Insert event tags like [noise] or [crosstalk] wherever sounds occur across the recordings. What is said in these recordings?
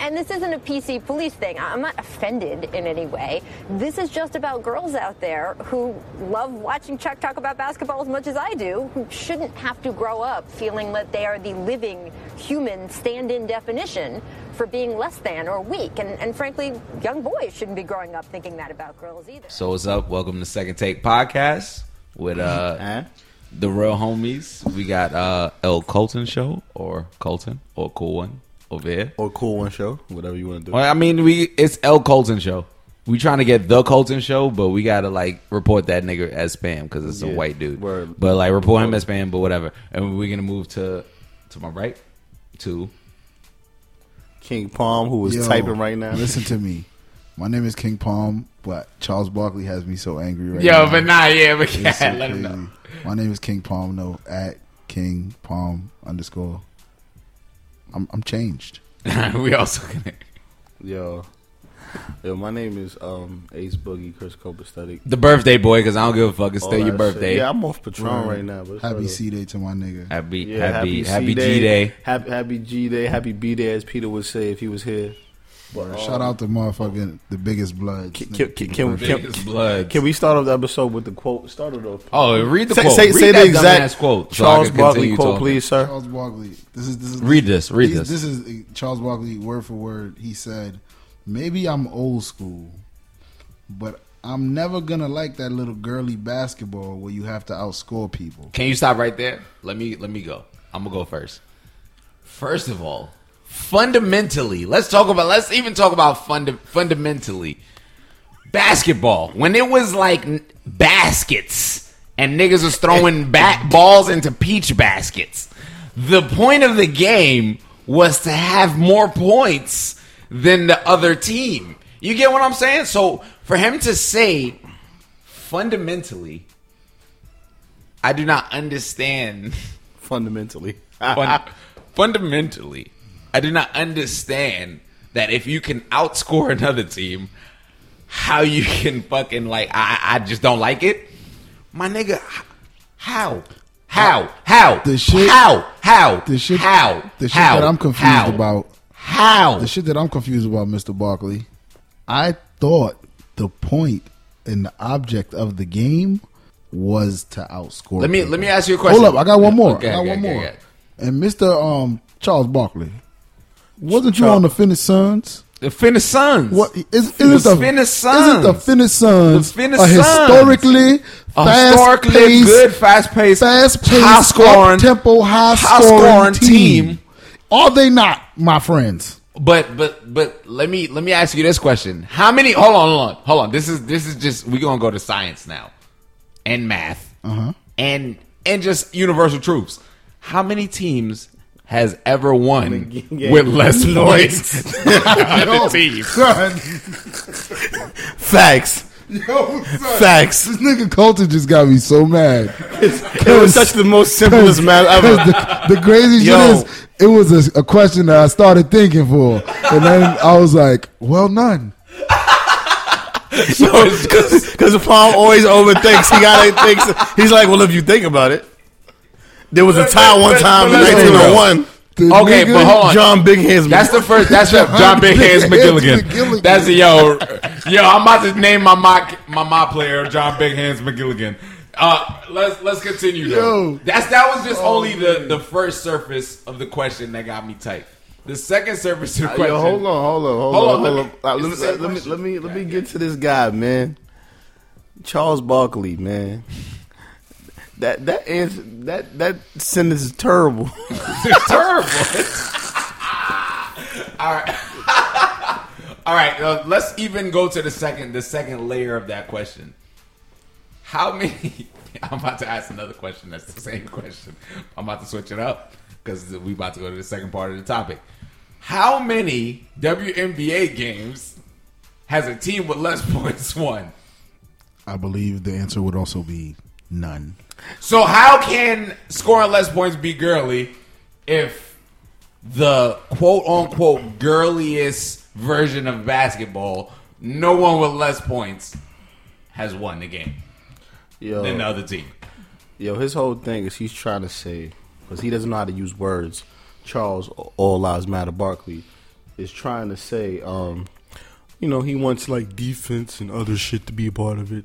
And this isn't a PC police thing. I'm not offended in any way. This is just about girls out there who love watching Chuck talk about basketball as much as I do, who shouldn't have to grow up feeling that they are the living human stand in definition for being less than or weak. And, and frankly, young boys shouldn't be growing up thinking that about girls either. So what's up? Welcome to Second Take Podcast with uh Huh? the real homies. We got uh El Colton show or Colton or Cool One over here. Or cool one show, whatever you want to do. Well, I mean, we it's El Colton show. We trying to get the Colton show, but we gotta like report that nigga as spam because it's a Yeah, white dude. word. But like report him as spam, but whatever. And we're gonna move to to my right to King Palm, who is Yo, typing right now. Listen to me. My name is King Palm, but Charles Barkley has me so angry right yo, now. but nah, yeah, but It's yeah, so let him know. crazy. My name is King Palm. No, at King Palm underscore. I'm I'm changed. [laughs] we also gonna Yo, yo, my name is um Ace Boogie, Chris Copacetic. the birthday boy because I don't give a fuck. It's still your birthday. shit. Yeah, I'm off Patron Word. right now. But Happy C Day to my nigga. Happy, yeah, happy, C happy G Day. Happy, happy G Day, happy B Day, as Peter would say if he was here. But, um, Shout out to motherfucking the biggest blood. Can, can, can, can, can, Biggest blood. can we start off the episode with the quote? Start it off. Oh, read the say, quote. say, read say the exact quote. so Charles can Barkley quote, talking. please, sir. Charles Barkley. This is this is Read this, read this. This is uh, Charles Barkley word for word. He said, "Maybe I'm old school, but I'm never gonna like that little girly basketball where you have to outscore people." Can you stop right there? Let me let me go. I'm gonna go first. First of all, fundamentally, let's talk about. Let's even talk about funda- fundamentally basketball. When it was like n- baskets and niggas was throwing [laughs] bat balls into peach baskets, the point of the game was to have more points than the other team. You get what I'm saying? So for him to say fundamentally I do not understand. Fundamentally. Fun, fundamentally, I do not understand that if you can outscore [laughs] another team, how you can fucking like I, I just don't like it. My nigga, how? How? How? The shit- How? How? The shit, How? the shit How? that I'm confused How? about, How? the shit that I'm confused about, Mister Barkley. I thought the point and the object of the game was to outscore. Let me people. let me ask you a question. Hold up, I got one more. Okay, I got okay, one okay, more. And Mister um, Charles Barkley, wasn't you on the Phoenix Suns? The Phoenix Suns. What is, is The it the Phoenix Isn't the Suns. Phoenix Suns The Phoenix a Suns. historically A fast historically paced, good, fast paced, fast paced, high scoring, tempo, high high scoring team. team. Are they not, my friends? But but but let me let me ask you this question: How many? Hold on, hold on, hold on. This is this is just we gonna go to science now, and math, Uh-huh. and and just universal truths. How many teams has ever won Yeah. with less [laughs] points than [laughs] other team? Son, Facts. yo. Facts. This nigga Colton just got me so mad. It was such the most simplest math [laughs] ever. The, the crazy Yo. shit is, it was a, a question that I started thinking for, and then I was like, "Well, none." Because the Palm always overthinks. He gotta think. He's like, well, if you think about it, there was a tie one time in but let's be real. 1901. The Okay, nigga- but hold on. John Big Hands. That's the first. That's the John Big Hands McGilligan. McGilligan. That's the yo, yo. I'm about to name my mock my mock player John Big Hands McGilligan. Uh, let's let's continue though. Yo. That's that was just only the the first surface of the question that got me tight. The second surface of the question. Yo, hold on, hold on, hold, Hold on, on, hold let on. me- Uh, it's let, me, let, me, let me let me get to this guy, man. Charles Barkley, man. That that answer that that sentence is terrible. [laughs] It's terrible. [laughs] All right. [laughs] All right. Uh, let's even go to the second the second layer of that question. How many? I'm about to ask another question. That's the same question. I'm about to switch it up because we about to go to the second part of the topic. How many WNBA games has a team with less points won? I believe the answer would also be none. So how can scoring less points be girly if the quote unquote girliest version of basketball, no one with less points has won the game Yo, than the other team? yo, his whole thing is he's trying to say because he doesn't know how to use words. Charles, all lives matter. Barkley is trying to say, um, you know, he wants like defense and other shit to be a part of it.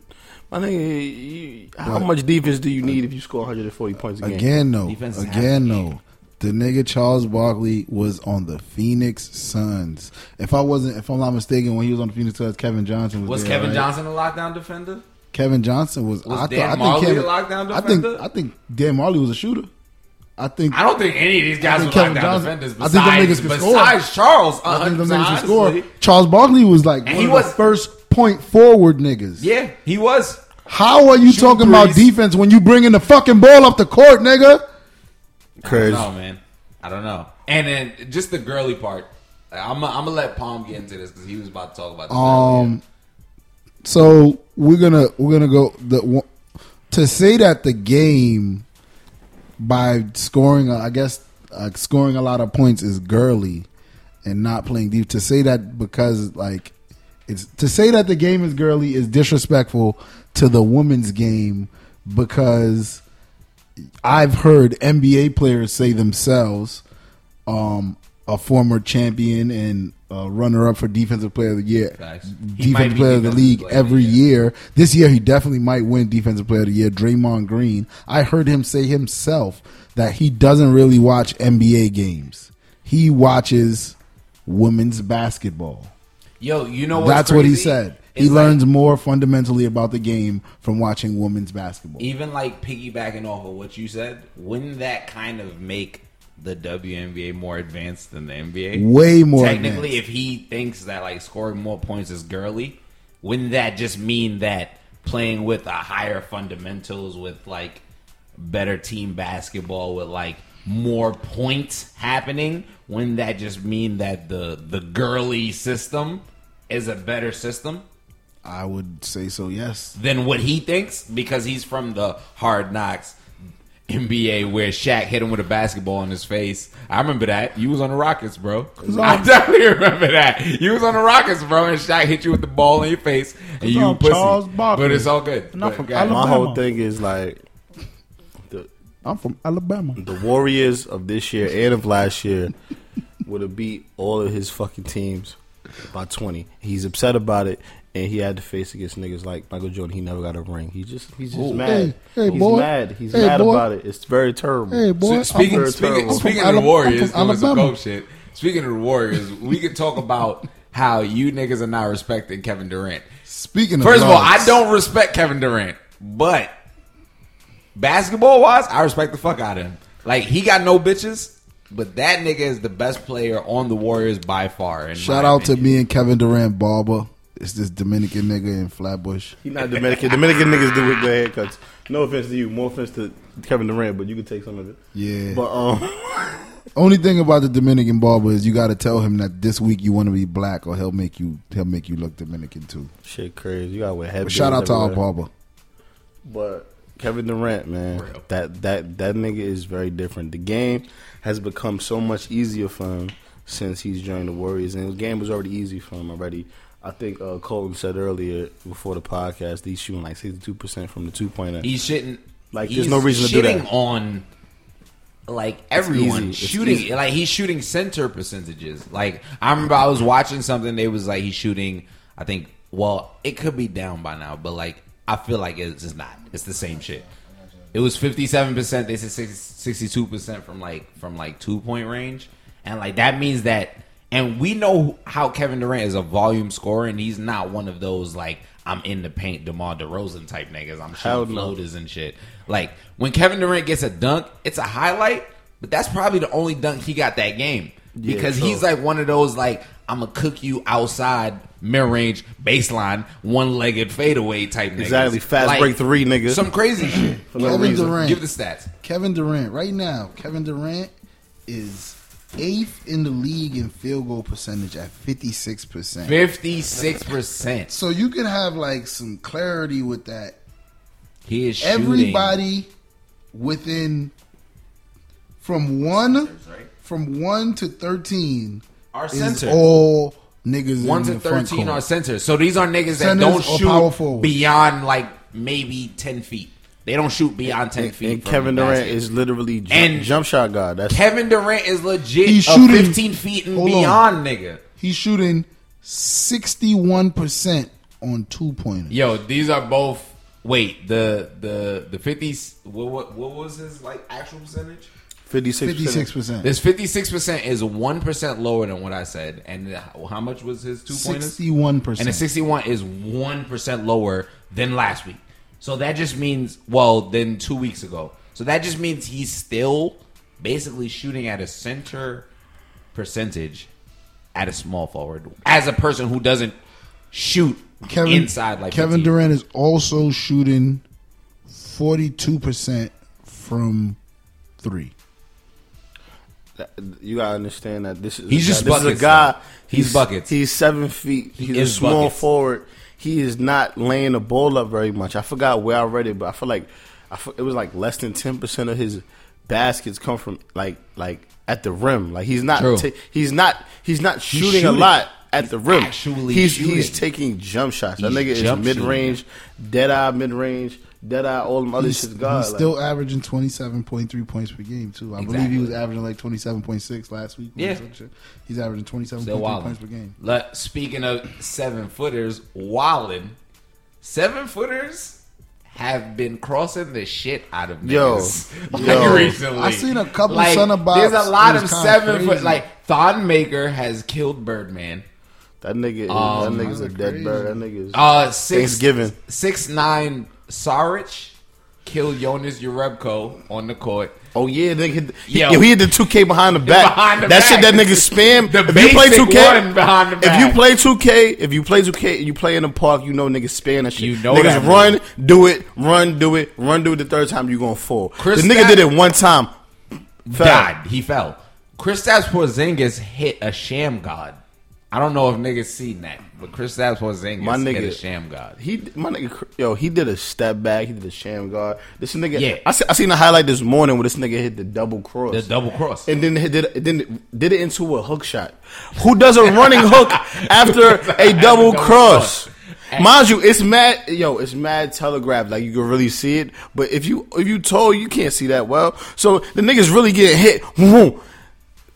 I think, you- how But- much defense do you need if you score 140 points a game? Again, no. Defense Again, the no. The nigga Charles Barkley was on the Phoenix Suns. If I wasn't, if I'm not mistaken, when he was on the Phoenix Suns, Kevin Johnson was. Was there, Kevin right? Johnson a lockdown defender? Kevin Johnson was. Was I Dan thought, I Majerle think a Kevin, lockdown I think. I think Dan Majerle was a shooter. I think. I don't think any of these guys I were Kevin lockdown Johnson- defenders. I think them Besides, niggas can score. besides Charles, I think them niggas can score. Charles Barkley was like And one he of was- the first point forward niggas. Yeah, he was. How are you Shoot talking about defense when you bringing the fucking ball up the court, nigga? I Crazy. don't man. I don't know. And then just the girly part. I'm gonna let Palm get into this because he was about to talk about. The Um, so we're gonna we're gonna go the to say that the game by scoring, uh, I guess, uh, scoring a lot of points is girly and not playing deep. To say that because like it's to say that the game is girly is disrespectful to the women's game because I've heard NBA players say themselves, um, a former champion and uh, runner up for defensive player of the year. Defensive player of the league of the every year. year. This year he definitely might win defensive player of the year. Draymond Green. I heard him say himself that he doesn't really watch NBA games. He watches women's basketball. Yo, you know what's That's what he crazy? said. He like- learns more fundamentally about the game from watching women's basketball. even like piggybacking off of what you said, wouldn't that kind of make the WNBA more advanced than the NBA? Way more Technically, advanced. if he thinks that like scoring more points is girly, wouldn't that just mean that playing with a higher fundamentals with like better team basketball with like more points happening? Wouldn't that just mean that the the girly system is a better system? I would say so. Yes. than what he thinks because he's from the hard knocks NBA where Shaq hit him with a basketball in his face. I remember that. You was on the Rockets, bro. I [laughs] definitely remember that. You was on the Rockets, bro, and Shaq hit you with the ball in your face and you I'm pussy. Charles Barkley. But it's all good. And I'm But from go ahead. My whole thing is like I'm from Alabama. the Warriors of this year and of last year would have beat all of his fucking teams by twenty. He's upset about it, and he had to face against niggas like Michael Jordan. He never got a ring. He just he's just mad. Hey, hey, he's boy. mad. He's Hey, mad boy. about it. It's very terrible. Hey, boy. So speaking I'm speaking, I'm speaking of the Warriors I'm from doing some Alabama. dope shit. Speaking of the Warriors, we could talk about how you niggas are not respecting Kevin Durant. Speaking of First of all, I don't respect Kevin Durant, but basketball wise, I respect the fuck out of him. Like he got no bitches, but that nigga is the best player on the Warriors by far. Shout my out to me and Kevin Durant Barber. It's this Dominican nigga in Flatbush. He's not Dominican. Dominican niggas do with their haircuts. No offense to you. More offense to Kevin Durant, but you can take some of it. Yeah. But um, [laughs] Only thing about the Dominican barber is you got to tell him that this week you want to be black, or he'll make you he'll make you look Dominican too. shit crazy. You gotta wear But headbands. shout out to our everywhere. barber. But Kevin Durant, man, Real. that that that nigga is very different. The game has become so much easier for him since he's joined the Warriors, and the game was already easy for him already. I think uh, Colton said earlier before the podcast he's shooting like sixty two percent from the two pointer. he's shitting. Like, there's no reason to do that. on like everyone shooting. Like he's shooting center percentages. Like I remember I was watching something. They was like he's shooting. I think. Well, it could be down by now, but like I feel like it's just not. It's the same shit. It was fifty seven percent. They said sixty two percent from like from like two point range, and like that means that. And we know how Kevin Durant is a volume scorer, and he's not one of those like I'm in the paint, DeMar DeRozan type niggas. I'm shooting no. and shit. Like when Kevin Durant gets a dunk, it's a highlight, but that's probably the only dunk he got that game because he's like one of those like I'm gonna cook you outside mid range baseline one legged fadeaway type. Niggas. Exactly, fast like, break three niggas. Some crazy shit. [laughs] For Kevin reason. Durant. Give the stats. Kevin Durant right now. Kevin Durant is eighth in the league in field goal percentage at 56%. 56%. So you can have like some clarity with that. He is everybody shooting. within from 1 from 1 to 13 our center. all niggas one to thirteen are centers. So these are niggas that don't shoot beyond like maybe ten feet. They don't shoot beyond ten feet. And Kevin Durant is literally ju- And- jump shot guy. That's Kevin Durant is legit He's a shooting- fifteen feet and on. beyond nigga. He's shooting sixty one percent on two pointers. Yo, these are both. Wait, the the the fifties. What, what what was his like actual percentage? Fifty six. Fifty six percent. This fifty six percent is one percent lower than what I said. And how how much was his two pointers? Sixty one And the percent. sixty one is one percent lower than last week. So that just means well, than two weeks ago. So that just means he's still basically shooting at a center percentage at a small forward as a person who doesn't shoot Kevin inside like Kevin 15. Durant is also shooting forty two percent from three. You gotta understand that this is He's a just guy, this is a guy. though. He's buckets. He's seven feet. He's a is small buckets. forward. He is not laying the ball up very much. I forgot where I read it, but I feel like I feel, it was like less than ten percent of his baskets come from like like at the rim. Like he's not ta- he's not he's not shooting, a shooting. lot at the rim. he's he's taking jump shots. That He's nigga is mid range, dead eye mid range, dead eye all them other He's, shit. God, he's like- still averaging twenty seven point three points per game too. I believe he was averaging like twenty seven point six last week. Yeah. he's averaging twenty seven point points per game. Let, speaking of seven footers, wildin', seven footers have been crossing the shit out of Yo, [laughs] like yo. recently. I seen a couple like, center box. There's a lot of seven foot. Like Thon Maker has killed Birdman. that nigga. Um, that nigga's a dead crazy. bird. That nigga is Uh, six, Thanksgiving. six nine Saric killed Jonas Jerebko on the court. Oh yeah, nigga, hit Yo. yo, he hit the two K behind the back. Behind the that back. shit, that nigga [laughs] spam. The if you play two K, behind the if you play two K, if you play two K, you play in the park, you know niggas spam that shit. You know niggas that run, do it, run, do it, run, do it. The third time you gonna fall. Chris the nigga Stapps- did it one time. fell. died. He fell. Kristaps Porzingis hit a Shammgod. I don't know if niggas seen that, but Kristaps Porzingis My hit a Shammgod. He, my nigga, yo, he did a step back. He did a sham guard. This nigga, Yeah. I, I seen the highlight this morning where this nigga hit the double cross. The double cross. and then he did then did it into a hook shot. Who does a running hook [laughs] after [laughs] a double cross? [laughs] Mind you, it's mad. Yo, it's mad telegraphed. Like you can really see it. But if you if you told, you can't see that well. So the niggas really getting hit.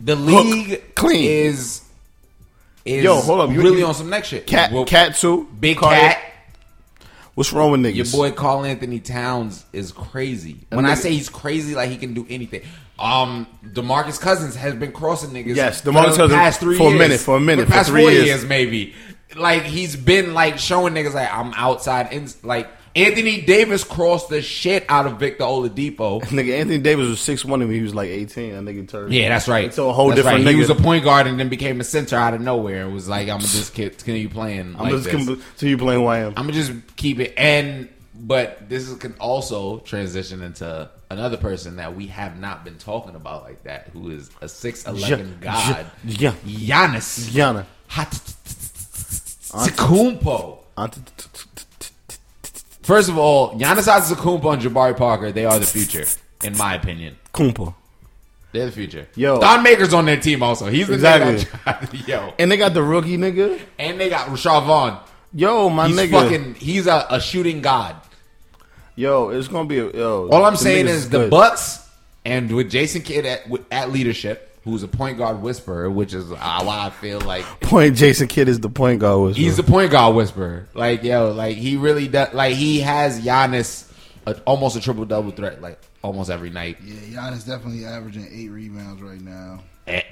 The league clean. is is Yo, hold up. You- really you- on some next shit. Cat, Well, cat too. big Carter. cat. What's wrong with niggas? Your boy Karl-Anthony Towns is crazy. When I say he's crazy, like he can do anything. Um, DeMarcus Cousins has been crossing niggas. Yes, for DeMarcus the Cousins past three for a minute, for a minute, the for three four years. maybe. Like he's been like showing niggas like I'm outside. In, like Anthony Davis crossed the shit out of Victor Oladipo. [laughs] Nigga, Anthony Davis was six one when he was like eighteen. That nigga turned. Yeah, that's right. Into a whole That's different right. nigga. He was a point guard and then became a center out of nowhere. and was like, I'm just [laughs] continue playing. I'm like just this. com- so you playing who I am. I'm gonna just keep it. And but this is, can also transition into another person that we have not been talking about like that, who is a six eleven god, Ja- Giannis Gianna. Antetokounmpo. First of all, Giannis Antetokounmpo and Jabari Parker, they are the future, in my opinion. Kumpa. They're the future. Yo. Thon Maker's on their team also. He's the Exactly. nigga [laughs] Yo, And they got the rookie nigga. and they got Rashad Vaughn. Yo, my He's nigga. fucking. He's a, a shooting god. Yo, it's gonna be a yo. All I'm saying niggas is the. Bucks and with Jason Kidd at, at leadership, who's a point guard whisperer, which is uh, why I feel like point. Jason Kidd is the point guard. Was he's the point guard whisperer. Like yo, like he really does. Like he has Giannis a, almost a triple double threat, like almost every night. Yeah, Giannis definitely averaging eight rebounds right now. And,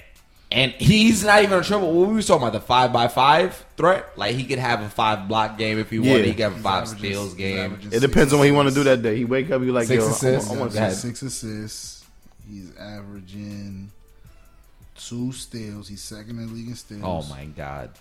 and he's not even a triple. What we was talking about the five by five threat. Like he could have a five block game if he Yeah. wanted. He could have a five Averaging- steals game. It depends on what he want to do that day. He wake up, he like Six yo, I- assists. I, He's want Go ahead. six assists. He's averaging two steals. He's second in the league in steals. Oh my god.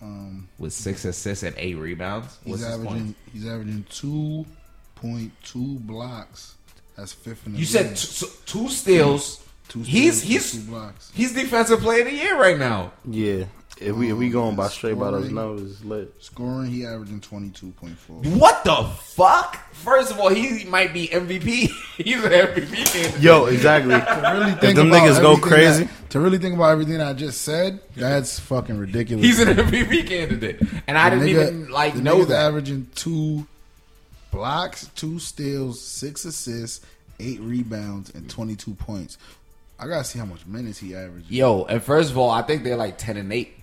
Um, With six assists and eight rebounds, he's what's his averaging. point? He's averaging two point two blocks. That's fifth in the You league. said t- so- two steals. Two he's steals, he's two blocks. he's defensive player of the year right now. Yeah, if we if we going by straight by those scoring. numbers, it's lit. Scoring, he averaging twenty two point four. What the fuck? First of all, he might be MVP. [laughs] he's an MVP candidate. Yo, exactly. [laughs] To really think them about niggas go crazy. that- to really think about everything I just said, that's fucking ridiculous. he's an MVP candidate, and I The didn't nigga- even like the know nigga's that. averaging two blocks, two steals, six assists, eight rebounds, and twenty two points. I gotta see how much minutes he averages. Yo, and first of all, I think they're like ten and eight.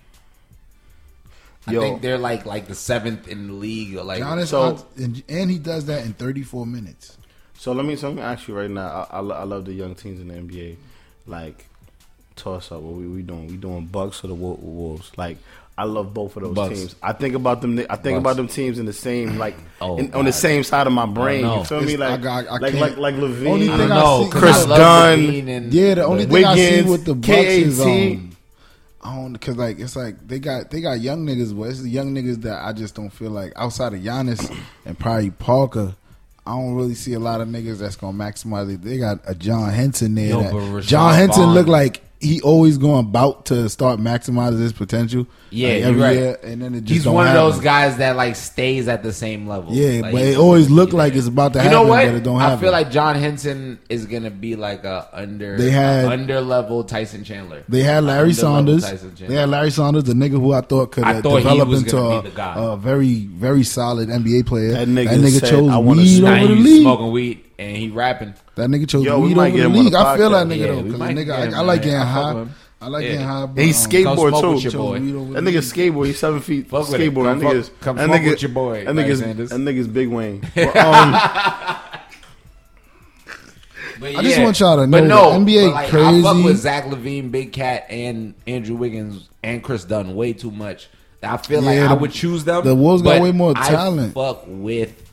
I Yo. think they're like like the seventh in the league. Or like Giannis, So- and, and he does that in 34 minutes. So let me so let me ask you right now. I, I, I love the young teams in the NBA. Like toss up. What we, we doing? We doing Bucks or the Wolves? Like I love both of those Bucks. teams. I think about them. I think Bucks. about them teams in the same like [laughs] Oh, in, on the same side of my brain. You feel me? Like I got- I like, like like LaVine. Only I thing don't I see- Chris I Dunn. And- Yeah, the only thing I see with the Bucks is KAT. um, I don't because like it's like they got they got young niggas, but it's the young niggas that I just don't feel like outside of Giannis and probably Parker. I don't really see a lot of niggas that's gonna maximize it. They got a John Henson there. Yo, that- John Henson Vaughn- look like he always going about to start maximizing his potential. Yeah, like, every right. year, and then it just He's don't one of those guys that like stays at the same level. Yeah, Like, but it always just look like it's about to You happen, know what? but it don't happen. I feel like John Henson is gonna be like a under They had- under level Tyson Chandler. They had Larry Sanders. Tyson They had Larry Sanders, the nigga who I thought could I thought develop into a, guy. a very, very solid NBA player. That nigga that said, chose "I wanna weed. Now over the league. smoking weed and he rapping. That nigga chose Yo, we weed might over get the him league. the I feel that nigga Yeah, though, because might nigga, get him, I, I like getting I high. I like Yeah. getting high. but, He um, skateboard too. with your boy. That nigga skateboard. He's seven feet Fuck skateboard. Come That nigga's fuck- come that fuck nigga- with your boy, That nigga's Sanders. that nigga's Big Wayne. [laughs] But, um, But I just want y'all to but no, the NBA but like, I fuck with Zach LaVine, Big Cat, and Andrew Wiggins and Kris Dunn way too much. I feel like Yeah, I would choose them. the Wolves got way more talent. I talent. fuck with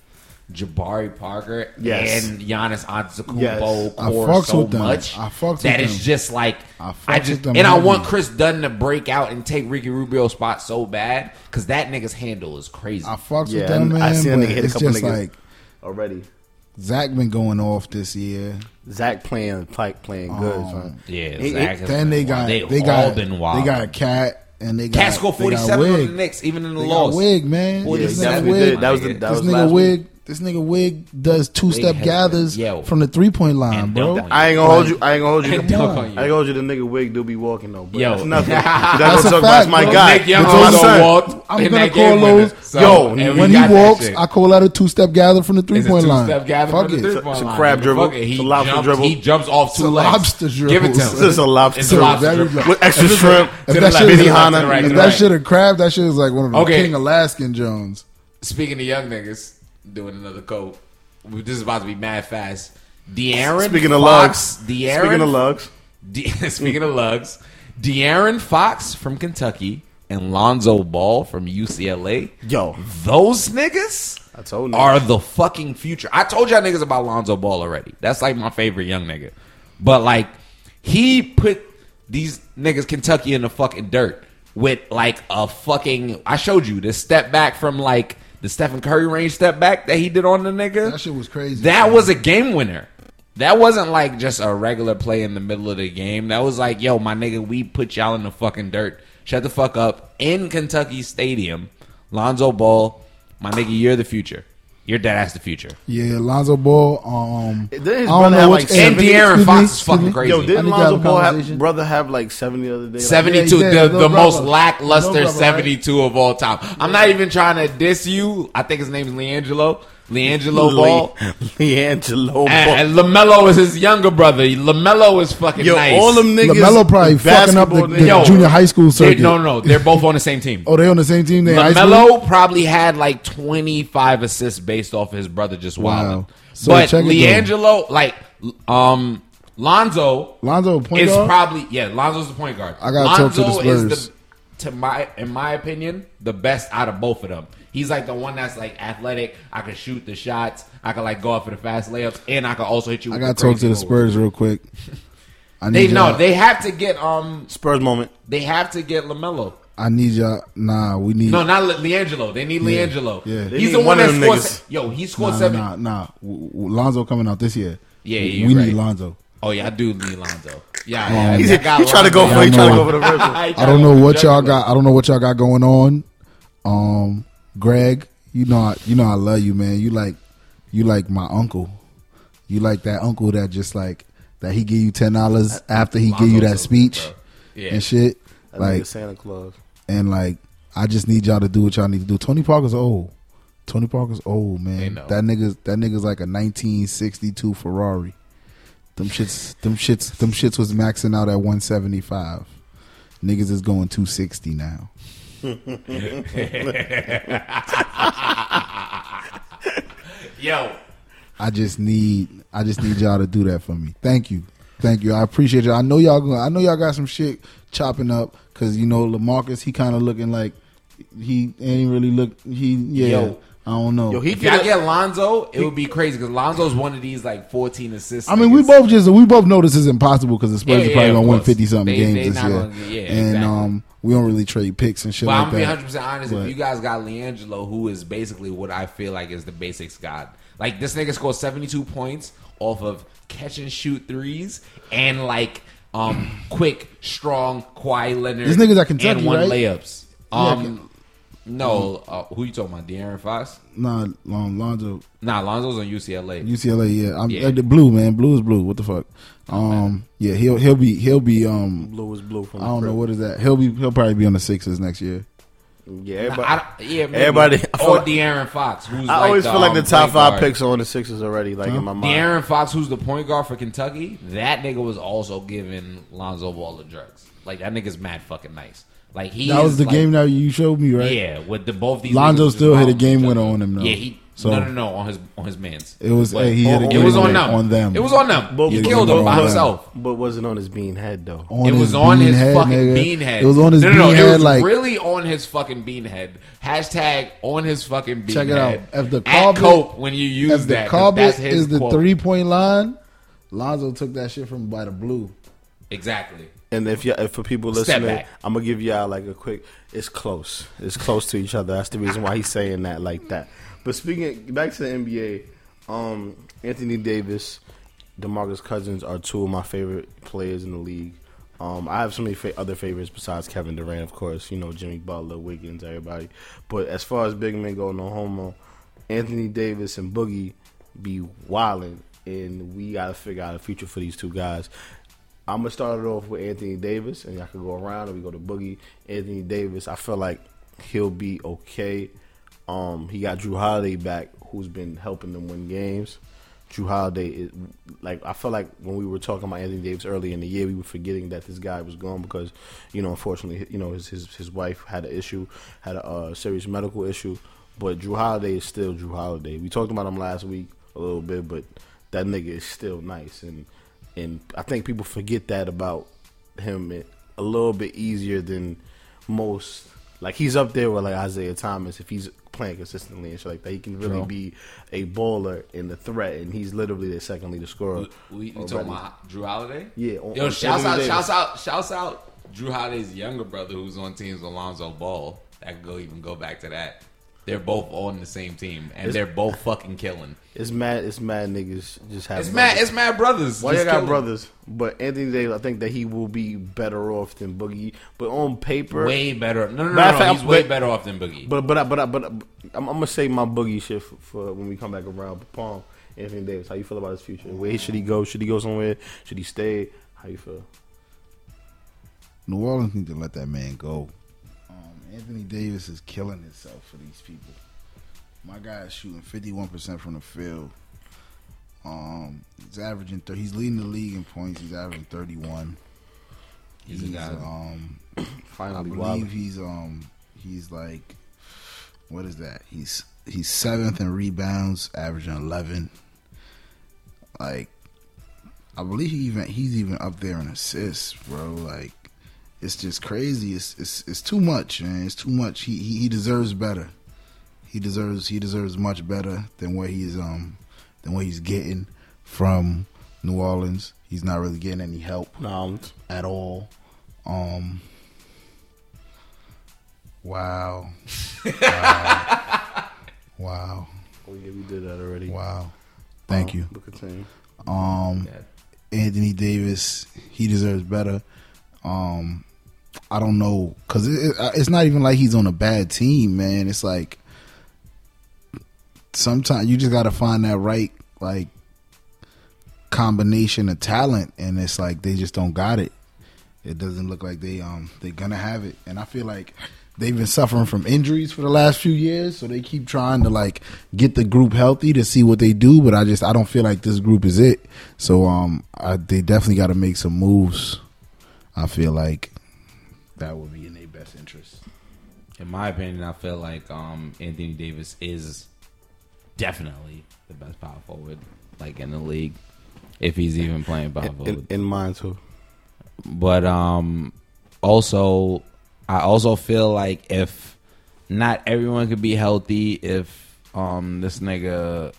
Jabari Parker Yes. and Giannis Antetokounmpo Yes. I core fucks so with them. much I fucks that it's just like I I just them and I want Kris Dunn to break out and take Ricky Rubio's spot so bad because that nigga's handle is crazy. I fucks Yeah, with them, man. I see that but nigga hit a it's couple just niggas. like already, Zach been going off this year. Zach playing like playing good. Um, son. yeah, He- Zach has Then they wild. got they, they all got been wild. they got a cat and they got Cat scored they got 47 on the Knicks, even in the They loss. got Wig, man. Yeah, What this nigga Wig. That was the, that this was nigga Wig, week. This nigga Wig does two step gathers been- yo. from the three point line, And bro. I ain't gonna hold you. I ain't gonna hold you. [laughs] And you. I ain't gonna hold you. The nigga wig do be walking though. But Yo. that's nothing. That's, [laughs] That's a talk about fact, my bro. guy. Nick Young That's my son. walked I'm gonna that call game winner. those- So, Yo, and when he walks. I call that a two step gather from the three It's point line. two-step gather Fuck from the it. three-point It's a line. crab dribble. He It's a lobster jumps, dribble. He jumps off two legs. lobster dribble. Give it to him. This is a lobster It's a lobster dribble. with extra If it's a- shrimp. If that shit to is the Benihana. left, to the right, if that shit a crab, that shit is like one of the King Alaskan Jones. Speaking of young niggas, doing another. We- This is about to be mad fast. De'Aaron Speaking of Fox, lugs. De'Aaron, Speaking of lugs. De- [laughs] speaking of lugs, De'Aaron Fox from Kentucky and Lonzo Ball from UCLA. Yo, Those niggas I told niggas. are the fucking future. I told y'all niggas about Lonzo Ball already. That's like my favorite young nigga. But like he put these niggas Kentucky in the fucking dirt with like a fucking I showed you the step back from like the Stephen Curry range step back that he did on the nigga. That shit was crazy. That was a game winner. That wasn't like just a regular play in the middle of the game. That was like, yo, my nigga, we put y'all in the fucking dirt. Shut the fuck up in Kentucky Stadium. Lonzo Ball, my nigga, you're the future. You're dead ass the future. Yeah, Lonzo Ball. Um, Didn't his I don't brother know have, like, And seventy- De'Aaron Fox me, is fucking crazy. Yo, didn't need to have Lonzo Ball have brother have like seventy the other day? Like, 72, Yeah, the, Little the most lackluster Little brother, 72 of all time. I'm not even trying to diss you. I think his name is LiAngelo. LiAngelo Ball. LiAngelo Ball. And, and LaMelo is his younger brother. LaMelo is fucking Yo, nice. all them niggas. LaMelo probably fucking up the, basketball the Yo, junior high school They- circuit. no, no, no. They're both on the same team. Oh, they on the same team. They high school? LaMelo probably had like 25 assists based off of his brother just Wow. So but check it like, um, Lonzo Lonzo, point is guard. probably yeah. Lonzo's the point guard. I gotta talk to the Lonzo is Spurs. to my in my opinion the best out of both of them. He's like the one that's like athletic. I can shoot the shots. I can like go out for the fast layups, and I can also hit you. I got to talk to the crazy Spurs real quick. [laughs] I They need no, y'all- they have to get um, Spurs moment. they have to get LaMelo. I need y'all. Nah, we need. No, not Le- LiAngelo. They need Yeah, LiAngelo. yeah. They he's the one one that of them scored. se- Yo, he scored nah, seven. nah, nah. W- w- Lonzo coming out this year. Yeah, we you're need. Lonzo. Oh yeah, I do need Lonzo. Yeah, Um, yeah. He's, I he got trying to go for. He Yeah, trying to go [laughs] for the ripper. I don't know what y'all got. I don't know what y'all got going on. Um, Greg, you know, I, you know, I love you, man. You like, you like my uncle. You like that uncle that just like that he give you ten dollars after he give you that speech. Yeah. and shit. That Like, Santa Claus. and like, I just need y'all to do what y'all need to do. Tony Parker's old. Tony Parker's old, man. That nigga's that nigga's like a 1962 Ferrari. Them shits, them shits, them shits was maxing out at 175. Niggas is going 260 now. Yo, I just need I just need y'all to do that for me. Thank you. Thank you. I appreciate you. I know y'all going I know y'all got some shit chopping up cuz you know LaMarcus he kind of looking like he ain't really look he yeah. Yo. I don't know. Yo, he if y'all could get Lonzo, it would be crazy because Lonzo's one of these like 14 assists. I mean, we both just we both know this is impossible because the Spurs Yeah, are probably of gonna win fifty something games they this year, gonna- yeah, and exactly. um, we don't really trade picks and shit But like I'm gonna be that. 100 percent honest. But- if you guys got LiAngelo, who is basically what I feel like is the basics god, like this nigga scored 72 points off of catch and shoot threes and like um quick, strong, Kawhi Leonard. This nigga's at Kentucky, and one right? layups. Yeah, Um, no, uh, who you talking about? De'Aaron Fox? Nah, um, Lonzo, Nah, Lonzo's on UCLA. UCLA, yeah, I'm Yeah. uh, the blue man. Blue is blue. What the fuck? Um, yeah, he'll he'll be he'll be um. blue is blue from I don't the know what is that. He'll be he'll probably be on the Sixers next year. Yeah, Nah, everybody. I yeah, maybe. everybody- or like- De'Aaron Fox, who's I like always the, feel like the um, top point five guard. picks are on the Sixers already, like in my mind. De'Aaron Fox, who's the point guard for Kentucky, that nigga was also giving Lonzo Ball the drugs. Like that nigga's mad fucking nice. Like he That was the like- game that you showed me, right? Yeah, with the both these. Lonzo still hit a game each winner on him, though. Yeah, he So- no no no on his on his man's. It was But- hey, he hit a it it was on them. on them. It was on them. But- he killed but- him by himself. But wasn't on his bean head though. On It was on his head, fucking nigga. bean head. It was on his no, bean no, no, head. It was like really on his fucking bean head. Hashtag on his fucking bean Check it out. If the At Cope when you use if the that, 'cause carpet that's his is the quote. three point line, Lonzo took that shit from by the blue. exactly. And if you if for people listening. I'm gonna give y'all like a quick. It's close. It's close to each other. That's the reason why he's saying that like that. But speaking back to the NBA, um, Anthony Davis, DeMarcus Cousins are two of my favorite players in the league. Um, I have so many fa- other favorites besides Kevin Durant, of course. You know Jimmy Butler, Wiggins, everybody. But as far as big men go, no homo. Anthony Davis and Boogie be wilding, and we got to figure out a future for these two guys. I'm gonna start it off with Anthony Davis, and I can go around and we go to Boogie. Anthony Davis, I feel like he'll be okay. Um, he got Jrue Holiday back, who's been helping them win games. Jrue Holiday is like I feel like when we were talking about Anthony Davis early in the year, we were forgetting that this guy was gone because you know, unfortunately, you know his his, his wife had an issue, had a uh, serious medical issue. But Jrue Holiday is still Jrue Holiday. We talked about him last week a little bit, but that nigga is still nice, and and I think people forget that about him a little bit easier than most. Like he's up there with like Isaiah Thomas if he's playing consistently and shit like that. He can really True. be a baller and the threat, and he's literally the second leader scorer. We, you already. talking about Jrue Holiday? Yeah, on- Yo, on shouts out, Davis. shouts out, shouts out Jrue Holiday's younger brother who's on teams with Alonzo Ball. That could go even go back to that. They're both on the same team, and they're both fucking killing. It's mad. It's mad niggas just have. It's brothers. mad. It's mad brothers. Why you just got killing. brothers? But Anthony Davis, I think that he will be better off than Boogie. But on paper, Way better. No, no, no. Matter no, of fact, he's way but- better off than Boogie. But but I- but I- but I- I'm, I'm gonna say my boogie shit for, for when we come back around. But Palm, Anthony Davis, how you feel about his future? Where should he go? Should he go somewhere? Should he stay? How you feel? New Orleans need to let that man go. Anthony Davis is killing himself for these people. My guy is shooting fifty one percent from the field. Um, he's averaging. Th- he's leading the league in points. He's averaging thirty one. He's a guy. Um, I believe wild. he's um he's like what is that? He's he's seventh in rebounds, averaging eleven. Like I believe he even he's even up there in assists, bro. Like it's just crazy. It's it's it's too much, man. It's too much. He he, he deserves better. He deserves he deserves much better than what he's um than what he's getting from New Orleans. He's not really getting any help Nah, I'm- at all. Um. Wow. Wow. wow. [laughs] oh yeah, we did that already. Wow. Thank Um, you. But continue. Um. Yeah. Anthony Davis, he deserves better. Um. I don't know because it, it, it's not even like he's on a bad team, man. It's like sometimes you just got to find that right like combination of talent, and it's like they just don't got it. It doesn't look like they um they're gonna have it, and I feel like they've been suffering from injuries for the last few years, so they keep trying to like get the group healthy to see what they do. But I just I don't feel like this group is it. So um I, they definitely got to make some moves. I feel like that would be in their best interest. in my opinion, I feel like um, Anthony Davis is definitely the best power forward like in the league, if he's even playing power In, forward. in mine too. but um, also, I also feel like if not everyone could be healthy, if um this nigga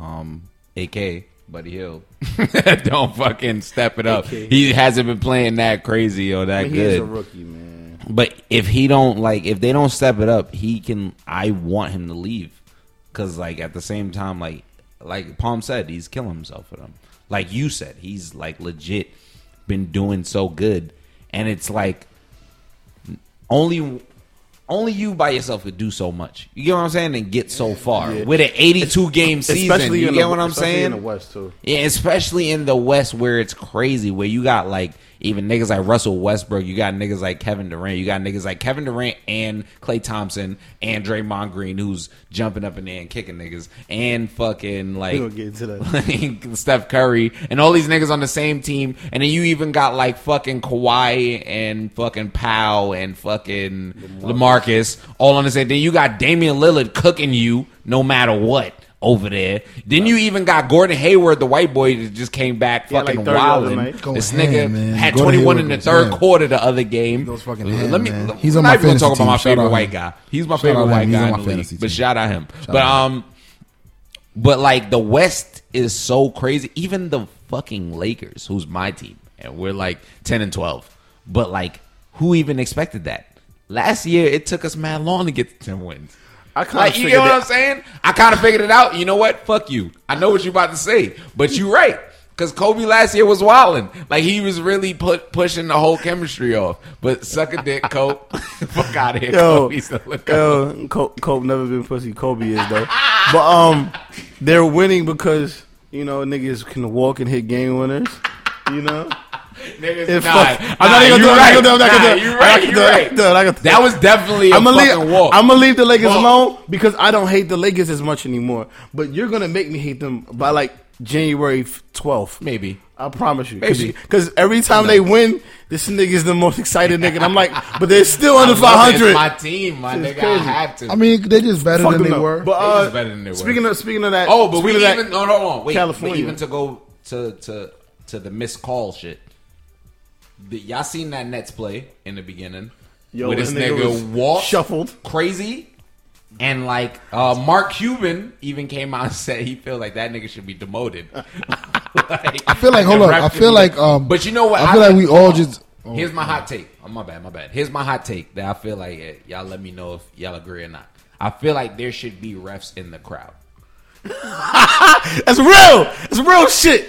um AK Buddy Hield [laughs] don't fucking step it up, AK. he hasn't been playing that crazy or that I good. he's a rookie, man. But if he don't like, if they don't step it up, he can. I want him to leave because, like, at the same time, like, like Palm said, he's killing himself for them. Like you said, he's like legit been doing so good, and it's like only. Only you by yourself could do so much. You get what I'm saying? And get so far Yeah. with an 82 game season. You in get the, what I'm especially saying? In the West too. Yeah, especially in the West where it's crazy, where you got like even niggas like Russell Westbrook, you got niggas like Kevin Durant, you got niggas like Kevin Durant and Klay Thompson and Draymond Green who's jumping up in there and kicking niggas, and fucking like gonna get into that. [laughs] like Steph Curry and all these niggas on the same team, and then you even got like fucking Kawhi and fucking Powell and fucking LaMarcus all on the same. Then you got Damian Lillard cooking you no matter what over there. Then you even got Gordon Hayward, the white boy that just came back He had, like, fucking 30 wilding. This ham, nigga man. had Gordon 21 in the third ham. quarter the other game. He goes fucking ham, Let me. man. He's He's on on not my even fantasy talk about my. Shout favorite white him. guy. He's my Shout favorite white. He's guy in the league. fantasy But shout out him. Shout but out um, but like the West is so crazy. Even the fucking Lakers, who's my team, and we're like ten and twelve. But like, who even expected that? Last year, it took us mad long to get to ten wins. I kinda Like you get what I'm saying? I kind of figured it out. You know what? Fuck you. I know what you about to say, but you're right. Cause Kobe last year was wilding. Like he was really put pushing the whole chemistry off. But suck a dick, Cope. [laughs] Fuck out of here, Yo, Kobe. So yo, Kobe, Kobe never been pussy. Kobe is though. But um, they're winning because you know niggas can walk and hit game winners. You know. Niggas, If nah, fuck- nah, I'm not even you gonna do it, I'm not right. gonna do it, I'm not gonna Nah, do it. You I'm right. not gonna do it, right. I'm not gonna do it. That was definitely a I'm gonna fucking leave. walk. I'm gonna leave the Lakers Walk. alone because I don't hate the Lakers as much anymore. But you're gonna make me hate them by like January 12th. Maybe. I promise you. Maybe. Because every time they win, this nigga's the most excited nigga. And I'm like, but they're still [laughs] under love it. It's 500. my team, my It's nigga. I have to. I mean, they're just better Fuck than they up. were. But They uh, just better than they were. speaking of speaking of that, Oh, but we speaking of even that, no, no, no. Wait, California. But even to go to to to the missed call shit. The, y'all seen that Nets play in the beginning? Yo, where this nigga nigga was walked shuffled. crazy, and like uh, Mark Cuban even came out and [laughs] said he feels like that nigga should be demoted. [laughs] Like, I feel like hold the on. I feel like um. But you know what? I feel like we all just. oh, Here's my hot take. Oh my bad, my bad. Here's my hot take that I feel like eh, y'all let me know if y'all agree or not. I feel like there should be refs in the crowd. [laughs] That's real. It's real shit.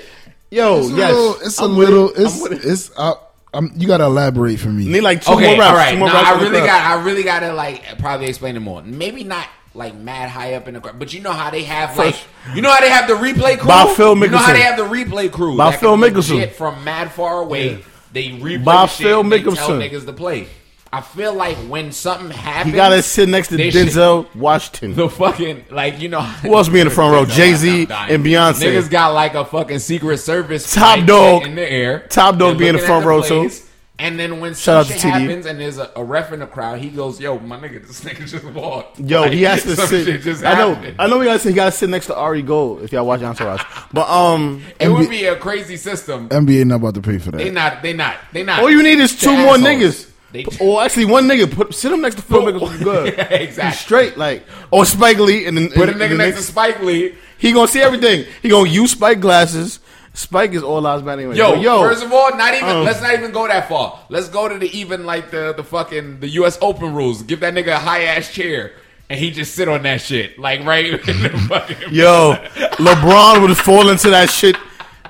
Yo, It's a yes, little. It's a I'm with little. it. It's with it. it's. Uh, I'm, you got to elaborate for me. Need like two okay, more rounds. all right. Two more Nah, I really got. I really got to like probably explain it more. Maybe not like mad high up in the crowd, but you know how they have like you know how they have the replay crew. By Phil Mickelson. You know how they have the replay crew. By Phil Mickelson. legit from mad far away. They replay By the shit Phil and they tell niggas to play. I feel like when something happens, you got to sit next to they should- Denzel [laughs] Washington. the fucking like you know Who else be in the front row? [laughs] Jay-Z I'm dying. and Beyonce. Niggas got like a fucking secret service Top dog. in the air. Top dog They're be in the front at row, too. plays, And then when Shout some out shit TD. happens and there's a, a ref in the crowd, he goes, "Yo, my nigga, this nigga just walked." Yo, Like, he has [laughs] to some sit. shit just I know. happened. I know. We gotta say he gotta sit next to Ari Gold if y'all watch Entourage. But um, It would NBA be a crazy system. NBA not about to pay for that. They that. not. They not. They not. all you need is two more assholes. niggas. They- or actually one nigga. Put sit him next to Phil Mickelson. Good. Yeah, [laughs] exactly. He's straight like or Spike Lee and then Put a nigga and next to Spike Lee. He gonna see everything. He gonna use Spike glasses. Spike is all lives matter anyway. Yo, yo, first of all, not even. um, let's not even go that far. Let's go to the even like the the fucking the U.S. Open rules. Give that nigga a high ass chair, and he just sit on that shit like right [laughs] in the fucking. yo, LeBron would fall into that shit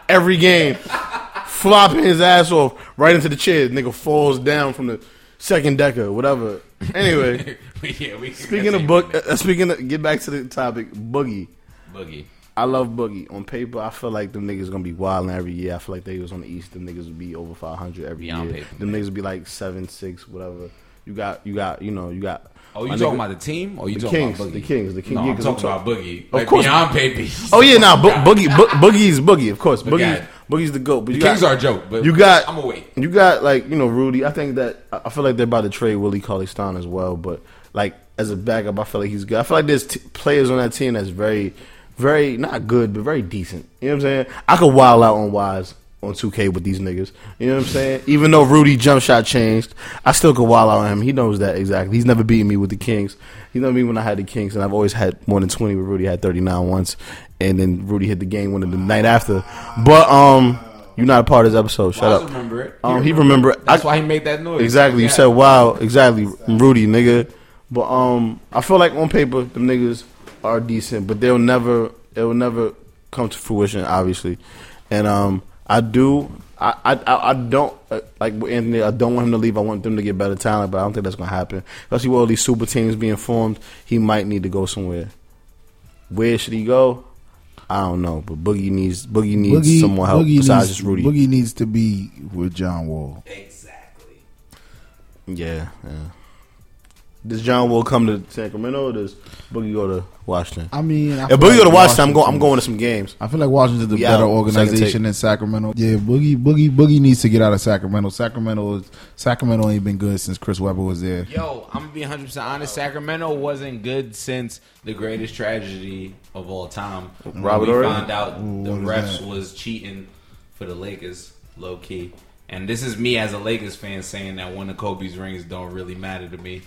every game, flopping his ass off right into the chair. Nigga falls down from the second decker, whatever. Anyway. [laughs] yeah, we Speaking of book, uh, speaking of, get back to the topic, Boogie. boogie. I love Boogie. On paper, I feel like them niggas gonna be wilding every year. I feel like they was on the East. Them niggas would be over five hundred every Beyond year. paper. Them niggas would be like seven, six, whatever. You got, you got, you know, you got. Oh, you talking nigga- about the team or you The talking Kings, about Boogie? the Kings, the King- No, yeah, I'm talking I'm about Boogie. Of course. beyond baby. Oh yeah, nah, Bo- [laughs] Boogie, Bo- Boogie's Boogie, of course. Boogie. Boogie's the goat. But The you Kings got, are a joke, but you got I'm gonna. You got like you know Rudy. I think that I I feel like they're about to trade Willie Cauley Stein as well. But like as a backup, I feel like he's good. I feel like there's t- players on that team that's very, very not good, but very decent. You know what I'm saying? I could wild out on Wise on 2K with these niggas. You know what I'm saying? Even though Rudy jump shot changed, I still could wild out on him. He knows that exactly. He's never beaten me with the Kings. He never beat me when I had the Kings, and I've always had more than 20. With Rudy had 39 once, and then Rudy hit the game winner the night after. But um, you're not a part of this episode. Shut Wise up. remember it. Um, he remember it. That's I- why he made that noise. Exactly. You said wow. Exactly. Rudy, nigga. But um, I feel like on paper, them niggas are decent, but they'll never, it will never come to fruition, obviously. And um, I do, I, I, I I don't uh, like Anthony. I don't want him to leave. I want them to get better talent, but I don't think that's gonna happen. Especially with all these super teams being formed, he might need to go somewhere. Where should he go? I don't know, but Boogie needs Boogie needs Boogie, some more help Boogie besides needs, just Rudy. Boogie needs to be with John Wall. Exactly. Yeah, yeah. Does John Wall come to Sacramento or does Boogie go to Washington? I mean, I If feel Boogie go to like Washington, I'm going. I'm going to some games. I feel like Washington's a better second organization than Sacramento. Yeah, Boogie, Boogie, Boogie needs to get out of Sacramento. Sacramento, is, Sacramento ain't been good since Chris Webber was there. Yo, I'm gonna be 100 percent honest. Sacramento wasn't good since the greatest tragedy of all time. Robert we found out Ooh, the refs that? was cheating for the Lakers, low key. And this is me as a Lakers fan saying that one of Kobe's rings don't really matter to me.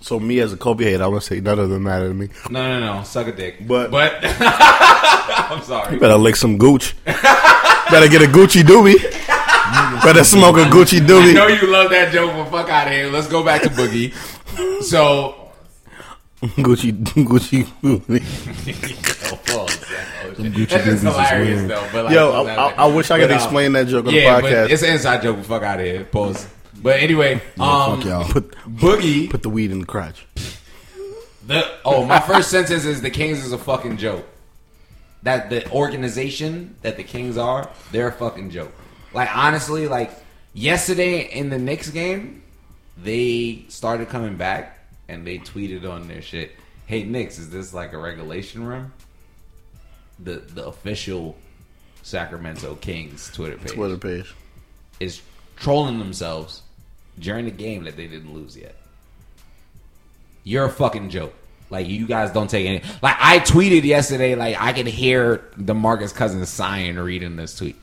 So me as a Kobe hater, I want to say none of them matter to me. No, no, no, suck a dick. But- but [laughs] I'm sorry. You Better lick some Gooch. [laughs] Better get a Gucci doobie. [laughs] Better smoke a Gucci doobie. I know you love that joke, but fuck out of here. Let's go back to Boogie. So, Gucci Gucci doobie. Gucci That's just hilarious though. But like, Yo, I, I, I wish I could But, uh, explain that joke on yeah, the but podcast. it's an inside joke. Fuck out of here. Pause. But anyway, um, fuck y'all. Put Boogie. put the weed in the crotch. The, oh, my first sentence is the Kings is a fucking joke. That the organization that the Kings are, they're a fucking joke. Like honestly, like yesterday in the Knicks game, they started coming back and they tweeted on their shit. Hey Knicks, is this like a regulation room? The the official Sacramento Kings Twitter page Twitter page. is trolling themselves during the game that they didn't lose yet. You're a fucking joke. Like you guys don't take any. Like I tweeted yesterday. Like I could hear DeMarcus Cousins sighing reading this tweet.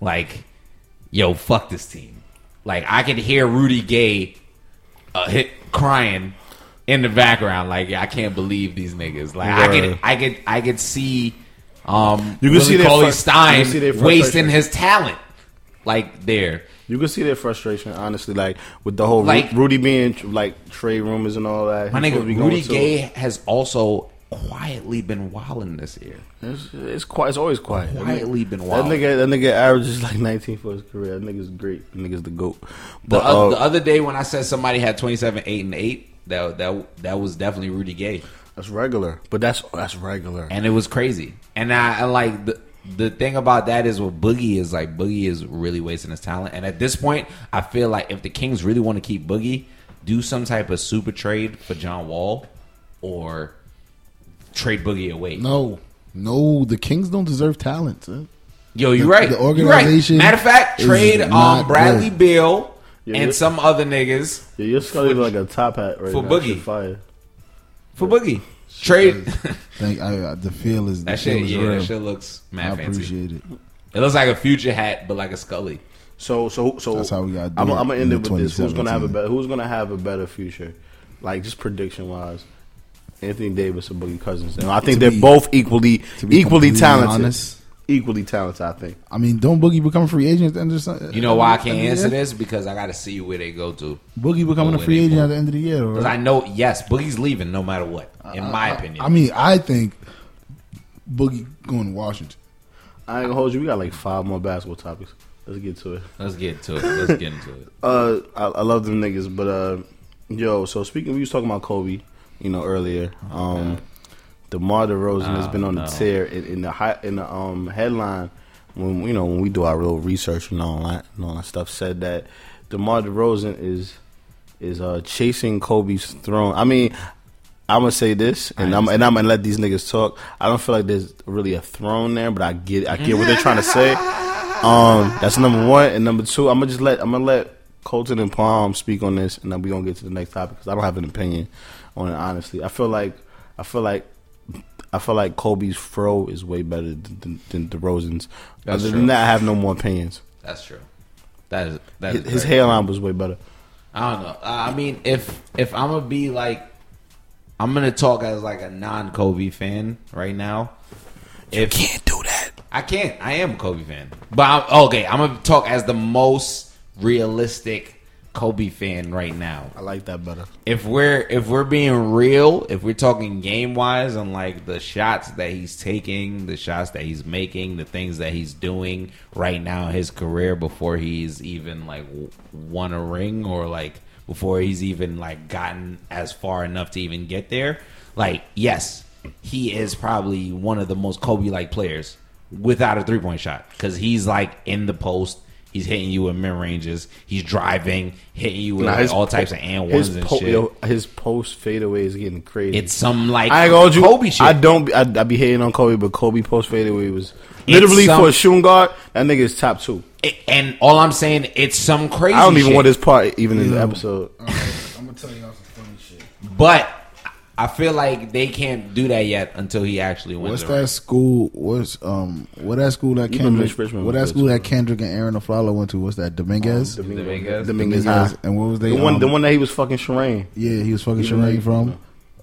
Like, yo, fuck this team. Like I could hear Rudy Gay uh, hit crying in the background. Like I can't believe these niggas. Like I Word. could, I could, I could see. Um, You can see their Cauley frus- Stein see wasting his talent. Like there. You can see their frustration, honestly, like with the whole Ru- Like- Rudy being like trade rumors and all that. My He's nigga, supposed to be going Rudy to- Gay has also quietly been wilding this year. It's, it's quiet. It's always quiet. That Quietly nigga- been That nigga, that nigga averages like 19 for his career. That nigga's great. That nigga's the goat. The, But oth- uh, the other day when I said somebody had 27, 8, and 8, that that that was definitely Rudy Gay. that's regular. But that's that's regular. And it was crazy. And I, I like the the thing about that is what Boogie is like Boogie is really wasting his talent. And at this point, I feel like if the Kings really want to keep Boogie, do some type of super trade for John Wall or trade Boogie away. No, no, the Kings don't deserve talent. son. Yo, you're The- right. the You're right. organization Matter of fact, trade um Bradley good. Beal Yeah, and some other niggas yeah, you're scully like a top hat right for now. Boogie. Shit Fire. for Boogie. Trade Thank, I, I, the feel is the that feel shit. is Yeah, real. that shit looks I mad fancy. appreciate it. It looks like a future hat, but like a Scully. So so so That's how we gotta do I'm, it I'm gonna end the it with this. Who's gonna have a 2017. better? Who's gonna have a better future? Like just prediction wise, Anthony Davis or Boogie Cousins. And I think To they're be- both equally To be equally completely talented. honest, Equally talented, I think. I mean, don't Boogie become a free agent at the end of the You know why I can't at the end of the answer year? this? Because I got to see where they go to. Boogie becoming a where free they agent go. at the end of the year. Because I Right? know, yes, Boogie's leaving no matter what. In my opinion, I mean, I think Boogie going to Washington. I ain't gonna hold you. We got like five more basketball topics. Let's get to it. let's get to it. Let's get into it. [laughs] Uh, I, I love them niggas, but uh, yo. So speaking, we was talking about Kobe, you know, earlier. Um, DeMar DeRozan has been on the no. tear in, in the high, in the um headline when you know when we do our real research and all that and all that stuff. Said that DeMar DeRozan is is uh chasing Kobe's throne. I mean, I'm gonna say this, and I'm and I'm gonna let these niggas talk. I don't feel like there's really a throne there, but I get I get what they're trying to say. [laughs] Um, that's number one, and number two, I'm gonna just let I'm gonna let Colton and Palm speak on this, and then we gonna get to the next topic because I don't have an opinion on it. Honestly, I feel like I feel like I feel like Kobe's fro is way better than, than, than DeRozan's. That's Other true. than that, I have no more opinions. That's true. That is that His, is his hairline was way better. I don't know. I mean, if if I'm gonna be like, I'm gonna talk as like a non Kobe fan right now. If Can't do that. I can't, I am a Kobe fan, but I'm, okay, I'm gonna talk as the most realistic Kobe fan right now. I like that better. If we're if we're being real, if we're talking game wise and like the shots that he's taking, the shots that he's making, the things that he's doing right now in his career before he's even like won a ring or like before he's even like gotten as far enough to even get there, like yes, he is probably one of the most Kobe like players without a three point shot because he's like in the post. He's hitting you with mid ranges. He's driving, hitting you with Nah, like, his all po- types of and His, ones and po- shit. yo, his post fadeaway is getting crazy. It's some like I ain't you. Kobe shit. I don't. I, I be hating on Kobe, but Kobe post fadeaway was literally some- for a shooting guard. That nigga is top two. It- and all I'm saying, it's some crazy. I don't even shit. want this part even in the episode. I'm gonna tell y'all some funny shit. But I feel like they can't do that yet until he actually wins. What's that ring. school? What's um? What that school that Even Kendrick? Richmond What that good, school that. Kendrick and Arron Afflalo went to? What's that? Dominguez. Dominguez, Dominguez. Dominguez Dominguez. And what was they? The one, um, the one that he was fucking Shireen. Yeah, he was fucking Even Shireen from.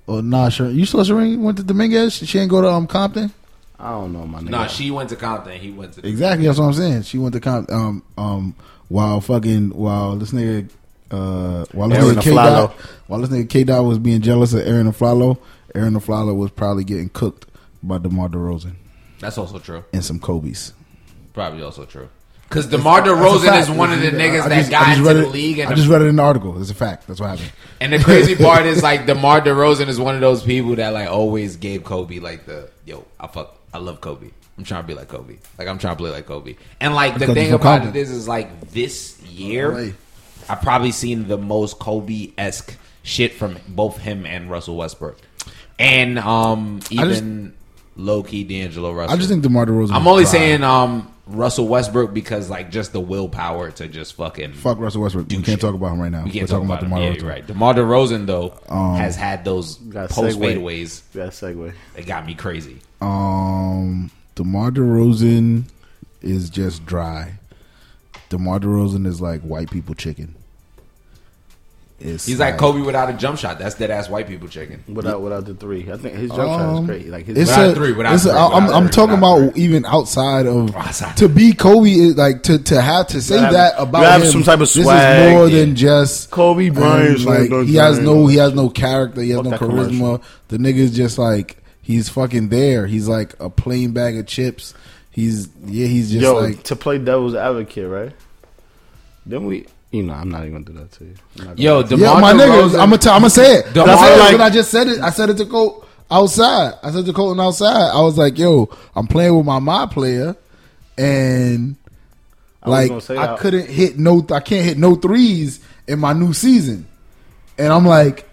Oh nah, Shireen. You saw Shireen went to Dominguez. She ain't go to um Compton. I don't know, my nigga. Nah, she went to Compton. He went to Exactly, that's what I'm saying. She went to Compton. Um, um, while fucking while this nigga, uh, while this Arron nigga K Afflalo. Dot, while this nigga K Dot was being jealous of Arron Afflalo, Arron Afflalo was probably getting cooked by DeMar DeRozan That's also true. and some Kobe's. Probably also true. Because DeMar That's a DeRozan is one of the niggas I that just- I got just into read the it- league. And I just read it in the article. It's a fact. That's what happened. And the crazy [laughs] part is like DeMar DeRozan is one of those people that like always gave Kobe like the yo, I fuck I love Kobe. I'm trying to be like Kobe. Like I'm trying to play like Kobe. And like the thing he's from about Compton. it is is like this year LA. I've probably seen the most Kobe esque shit from both him and Russell Westbrook. And um even low key D'Angelo Russell. I just think DeMar DeRozan. I'm only dry. saying um Russell Westbrook because like just the willpower to just fucking fuck Russell Westbrook. We can't shit. talk about him right now. we can't We're talk talking about, DeMar DeMar. Yeah, DeRozan. you're right. DeMar DeRozan though Um, has had those Got a post segue. fadeaways You got a segue. It got me crazy. Um, DeMar DeRozan is just dry. DeMar DeRozan is like white people chicken. It's He's like Kobe without a jump shot. That's dead ass white people chicken. Without without the three, I think his jump shot Um, is great. Like his It's Without a, three, without it's a- three, I'm, without I'm three, talking without about even outside of Outside. to be Kobe is like to to have to say have- that you about have him. some type of This swag, is more yeah. than just Kobe Bryant, and, like he has no he has no character. He has Fuck no that charisma. commercial. The nigga's just like he's fucking there. He's like a plain bag of chips. He's yeah. He's just Yo, like to play devil's advocate, right? Then we, you know, I'm not even gonna do that to you. I'm not gonna- Yo, DeMar yeah, my niggas. DeRozan- I'm gonna t- I'm gonna say it. DeMar- I said like- when I just said it. I said it to Colt outside. I said to Colton outside. I was like, "Yo, I'm playing with my my player, and I like gonna I that. couldn't hit no. I can't hit no threes in my new season, and I'm like."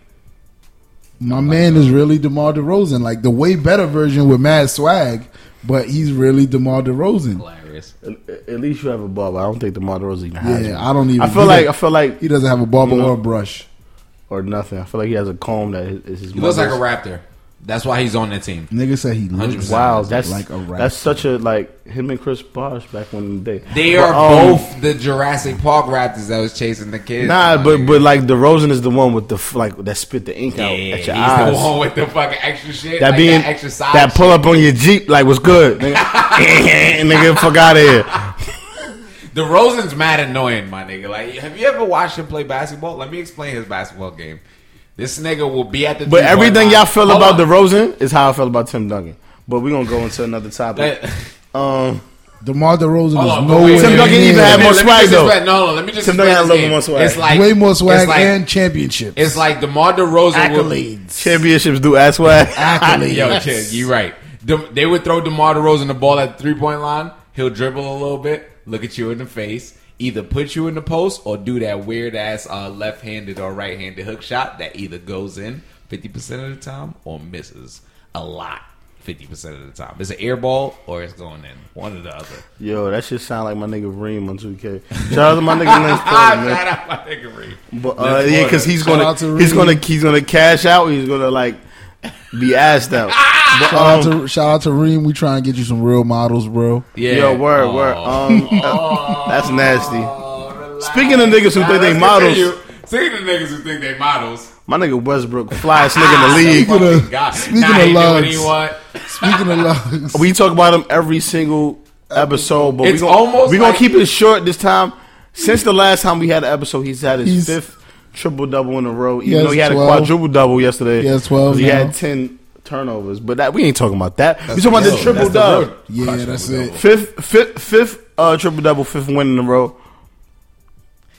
My man is really DeMar DeRozan, like the way better version with mad swag, but he's really DeMar DeRozan. hilarious. At, at least you have a barber. I don't think the Rose even has. Yeah, one. I don't even. I feel like I feel like he doesn't have a barber You know, or a brush. or nothing. I feel like he has a comb that is is his. He looks like a raptor. That's why he's on that team. Nigga said he looks 100%. Wow, that's like a rapper. that's such a like him and Chris Bosh back when in the day. They But, are um, both the Jurassic Park raptors that was chasing the kids. Nah, my but but like DeRozan is the one with the f- like that spit the ink yeah, out he's at your the eyes. one with the fucking extra shit. that like being that extra side that pull up on your Jeep like was good, [laughs] nigga. [laughs] nigga, fuck out of here. DeRozan's mad annoying, my nigga. Like, have you ever watched him play basketball? Let me explain his basketball game. This nigga will be at the. But everything y'all feel Hold about on. the Rosen is how I feel about Tim Duncan. But we're gonna go into another topic. [laughs] Um, DeMar DeRozan Hold is on, but nowhere wait, Tim Duncan near even Let had me- more let me swag, just though. explain- No, no, let me just Tim explain Duncan had this a little game. more swag. It's like way more swag It's like, and championships. it's like DeMar DeRozan would, accolades. championships do ass swag. Accolades. Yo, kid, you right. De- they would throw DeMar DeRozan the ball at the three point line. He'll dribble a little bit, look at you in the face, either put you in the post or do that weird ass uh, left handed or right handed hook shot that either goes in fifty percent of the time or misses a lot. Fifty percent of the time, it's an air ball or it's going in. One or the other. Yo, that shit sound like my nigga Reem on 2K. Shout out to my nigga Lance [laughs] Porter, man. Shout out my nigga Reed. But uh, yeah, because he's gonna out he's gonna he's gonna cash out. He's gonna like be asked out. [laughs] But, Shout out um, to shout out to Reem. We try and get you some real models, bro. Yeah. Yo, word, Oh. word. Um, [laughs] that's nasty. relax. Speaking of niggas who Nah, think they models. Speaking of niggas who think they models. My nigga Westbrook, flyest nigga in the league. Speaking of- Fucking God. speaking nah, of he do what lugs. Speaking of lugs, [laughs] We talk about him every single episode, but It's we gonna, almost we gonna like- keep it short this time. Since the last time we had an episode, he's had his He's- fifth triple double in a row. Even has though he had 12. a quadruple double yesterday. He has 12 He now. had ten turnovers, but that we ain't talking about that. we talking about the triple that's the double. real- yeah, that's it. Fifth, fifth, fifth uh, triple double, fifth win in a row.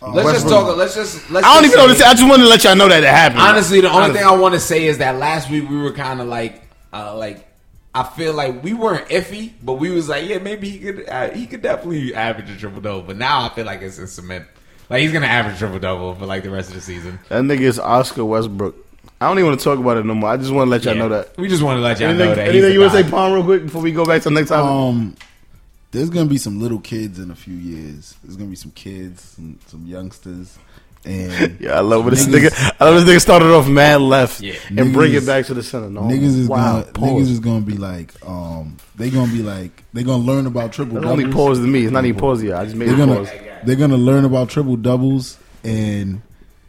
Let's just talk. Let's just. Let's I don't just even know this. I just wanted to let y'all know that it happened. Honestly, the only Honestly. thing I want to say is that last week we were kind of like, uh, like I feel like we weren't iffy, but we was like, yeah, maybe he could, uh, he could definitely average a triple double. But now I feel like it's in cement. Like he's gonna average triple double for like the rest of the season. that nigga is Oscar Westbrook. I don't even want to talk about it no more. I just want to let y'all Yeah. know that. We just want to let y'all Anything, know that. anything he's you want to say, Palm, real quick before we go back to the next topic? Um, there's gonna be some little kids in a few years. There's gonna be some kids, some, some youngsters, and [laughs] Yeah, I love when this nigga. I love this nigga started off mad left Yeah. and bring it back to the center. No, niggas is wow, gonna pause. niggas is gonna be like, um, they gonna be like, they gonna learn about triple That's doubles. only pause to me. It's not even pause yet. I just made They're it gonna pause. They're gonna learn about triple doubles, and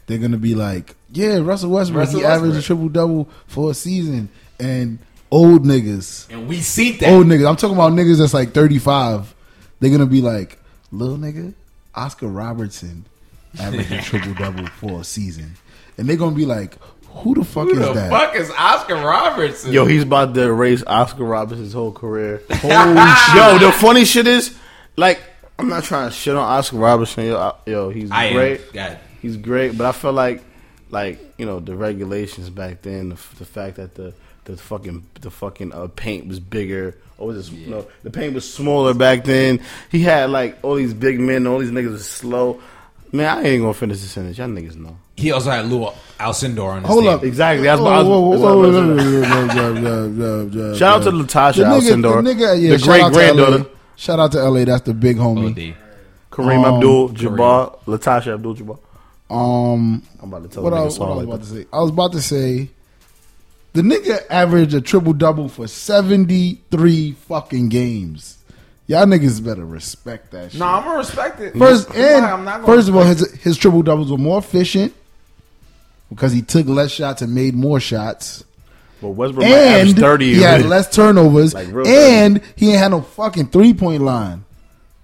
they're gonna be like, yeah, Russell Westbrook, Russell he averaged a triple double for a season, and old niggas. and we see that. old niggas. I'm talking about niggas that's like 35. They're gonna be like, little nigga, Oscar Robertson [laughs] averaged a triple double for a season, and they're gonna be like, who the fuck Who is the that? fuck is Oscar Robertson? Yo, he's about to erase Oscar Robertson's whole career. [laughs] Holy shit. Yo, the funny shit is, like, I'm not trying to shit on Oscar Robertson. Yo, I- yo he's I great. God. He's great, but I feel like, like you know, the regulations back then, the, the fact that the the fucking the fucking uh, paint was bigger. Or was this, no, the paint was smaller back then. He had like all these big men, all these niggas was slow. Man, I ain't gonna finish the sentence. Y'all niggas know. He also had Lou Alcindor on his Hold team. up. Exactly. That's what I was- Shout out to. Latasha The nigga, Alcindor, the nigga, yeah, the great out LA. granddaughter. Shout out to LA. That's the big homie. OD. Kareem Um, Abdul Jabbar, Latasha Abdul Jabbar. Um, I'm about to tell what a I, nigga what I song was like about that. to say? I was about to say, the nigga averaged a triple double for seventy three fucking games. Y'all niggas better respect that shit. No, I'm gonna respect it. First I'm and not- I'm not gonna first of all, his his triple doubles were more efficient because he took less shots and made more shots, But Westbrook might average and 30. he had less turnovers, Like real and he ain't had no fucking three point line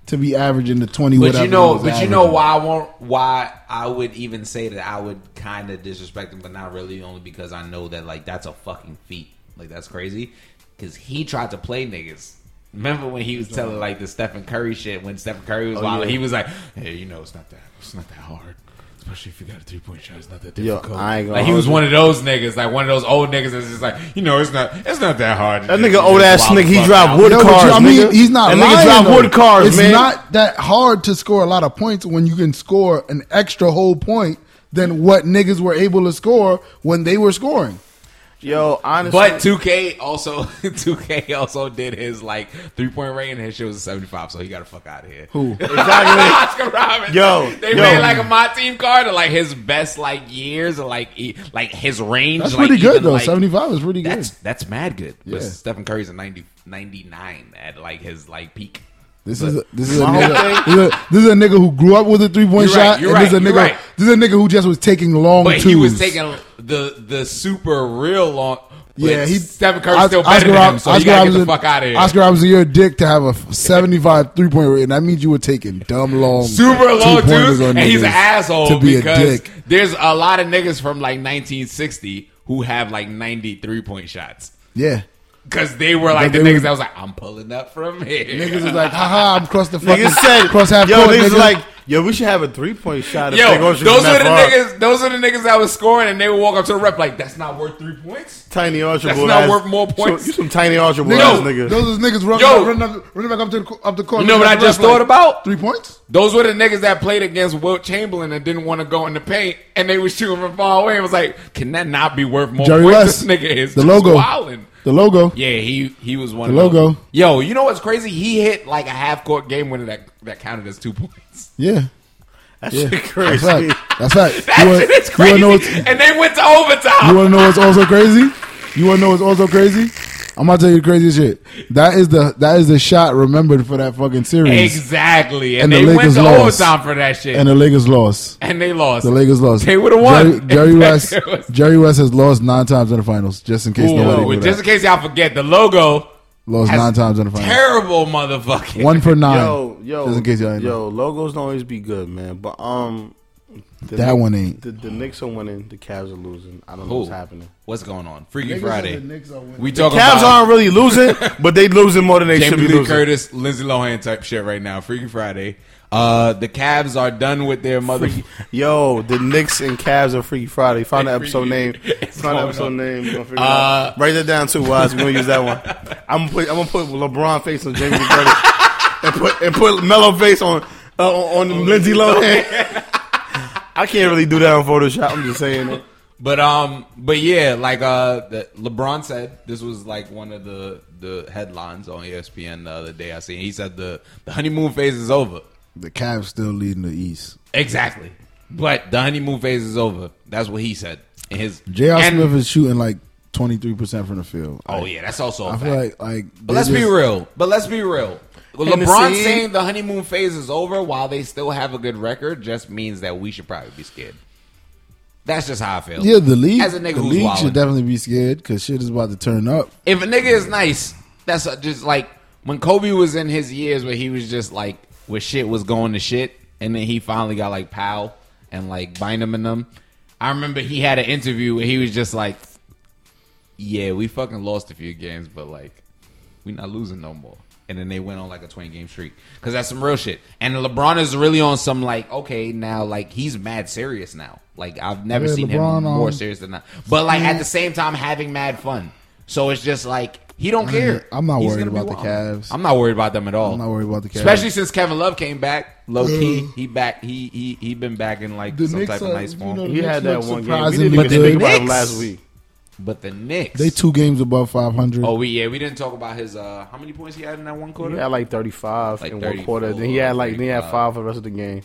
to be averaging the twenty. But whatever you know, he was but you know why I won't. Why I would even say that I would kind of disrespect him, but not really, only because I know that like that's a fucking feat. Like that's crazy. Because he tried to play niggas. Remember when he was telling like the Stephen Curry shit when Stephen Curry was Oh, wild? yeah. He was like, "Hey, you know, it's not that. It's not that hard." Especially if you got a three point shot, it's not that Yo, difficult. I ain't gonna like he was hold one of those niggas, like one of those old niggas that's just like, you know, it's not, it's not that hard. That nigga old ass nigga, he fuck drive out. wood No, cars. you- I mean, nigga. he's not That lying. nigga drive wood cars, it's man. not that hard to score a lot of points when you can score an extra whole point than what niggas were able to score when they were scoring. Yo, honestly, But 2K also [laughs] 2K also did his like three point rating. And his shit was a 75, so he got to fuck out of here. Who? [laughs] exactly. Oscar Robertson. Yo, they yo. made like a my team card of like his best like years or like e- like his range. That's like, pretty good even, though. like- Seventy five is pretty good. That's that's mad good. But Stephen Curry's a 90, 99 at like his like peak. This is a, this is a nigga. This is a, this is a nigga who grew up with a three point You're right, shot. you're this is a right, nigga. right. This is a nigga who just was taking long But twos. he was taking the the super real long. Yeah, he Stephen Curry's Os- still better Oscar than him, so you Oscar get the fuck out of here. Oscar Robertson, you're a dick to have a 75 three point rate, and that means you were taking dumb long, super long twos, and he's an asshole to be a because dick. there's a lot of niggas from like 1960 who have like 93 point shots. Yeah, because they were like But the niggas were- that was like, I'm pulling up from here. Niggas was like, haha, I'm cross the fucking Niggas said, cross half yo, court. niggas nigga. like, yo, we should have a three point shot. if Yo, those shoot from are the that far. niggas. Those are the niggas that was scoring, and they would walk up to the rep like, "That's not worth three points." Tiny Archibald. not ass- worth more points. So, you some tiny Archibald Yo, ass nigga. Those is niggas running, Yo. running, up, running back up to the, up the court. You know what I just thought like, about? Three points? Those were the niggas that played against Wilt Chamberlain and didn't want to go in the paint, and they was shooting from far away. and was like, "Can that not be worth more Jerry points?" West. This nigga is The logo. wildin'. The logo. Yeah, he he was one. The of logo. those. Yo, you know what's crazy? He hit like a half court game winner that that counted as two points. Yeah. [laughs] That Yeah. shit That's crazy. right. That's right. That You shit is you crazy. know and they went to overtime. You want to know what's also crazy? You want to know what's also crazy? I'm gonna tell you the craziest shit. That is the that is the shot remembered for that fucking series, exactly, and, And the they went Lakers to lost. overtime for that shit, and the Lakers lost. and they lost. The Lakers lost. They would've won. Jerry, Jerry [laughs] West. Jerry West has lost nine times in the finals. Just in case Ooh, nobody knew just that. in case y'all forget, the logo Lost nine times in the finals. terrible motherfucking. One for nine. Yo, yo, Just in case y'all ain't know. yo, logos don't always be good, man. But um, the That one ain't. The, the Knicks are winning. The Cavs are losing. I don't know Who? what's happening. What's going on? Freaky Niggas Friday. said the Knicks are winning. We talking Cavs about aren't really losing, [laughs] but they losing more than they should Jamie be Lee losing. Curtis, Lindsay Lohan type shit right now. Freaky Friday. Uh, the Cavs are done with their mother. Yo, the Knicks and Cavs are Freaky Friday. Find the episode name. It's Find the going episode on. name. We're gonna figure it Uh, out. Write that down too, Wise. We're gonna use that one. [laughs] I'm gonna put I'm gonna put LeBron face on Jamie Lee Curtis and put and put Melo face on uh, on Oh, Lindsay Lohan. [laughs] I can't really do that on Photoshop. I'm just saying it. [laughs] But um, but yeah, like uh, LeBron said this was like one of the the headlines on ESPN the other day. I seen he said the the honeymoon phase is over. The Cavs still leading the East. Exactly, but the honeymoon phase is over. That's what he said. In his J.R. and- Smith is shooting like 23 percent from the field. Oh yeah, that's also. a I fact. feel like like. But let's be real. But let's be real. Well, Hennessy. LeBron saying the honeymoon phase is over while they still have a good record just means that we should probably be scared. That's just how I feel. Yeah, the league. As a nigga the who's league wildin'. should definitely be scared because shit is about to turn up. If a nigga is nice, that's uh, just like when Kobe was in his years where he was just like where shit was going to shit, and then he finally got like Pau and like Bynum and them. I remember he had an interview where he was just like, "Yeah, we fucking lost a few games, but like we not losing no more." And then they went on like a twenty game streak because that's some real shit. And LeBron is really on some like okay now like he's mad serious now. Like I've never Yeah, seen LeBron, him more um, serious than that. But like at the same time having mad fun. So it's just like he don't care. I'm not He's worried about the wild. Cavs. I'm not worried about them at all. I'm not worried about the Cavs. Especially since Kevin Love came back, low key. He back. He he he been back in like The some Knicks type of are- nice you form. know, He had that one game. We surprisingly didn't even think about him Knicks? last week. But the Knicks, They two games above 500. Oh, we yeah, we didn't talk about his. uh How many points he had in that one quarter? He had like 35 Like in 34, one quarter. Then he had like then he had 35. five for the rest of the game.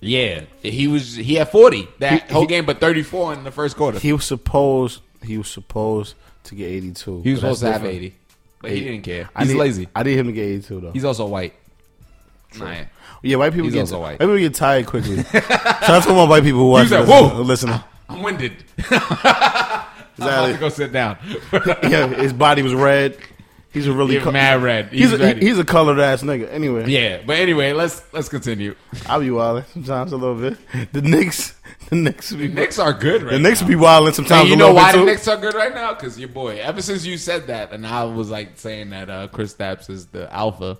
yeah, he was. He had 40 that He- whole he- game, but 34 in the first quarter. He, He was supposed he was supposed to get 82. He was supposed that's to have 80, but he didn't care. I He's need- lazy. I need him to get 82 though. He's also white. Nah, yeah, white people he's get also white. white people get tired quickly. [laughs] Shout out to all my white people who watch He was this, like, "Whoa." who listen. [laughs] I'm winded. [laughs] I'm about to go sit down. [laughs] yeah, his body was red. He's a really co- mad red. He's, He's a, he- he's a colored ass nigga. Anyway, yeah, but anyway, let's let's continue. I'll be wilding sometimes a little bit. The Knicks, the Knicks be Knicks are good right the Knicks now. be wilding sometimes. You a know why the. Knicks are good right now? Because your boy. Ever since you said that, and I was like saying that uh, Kristaps is the alpha,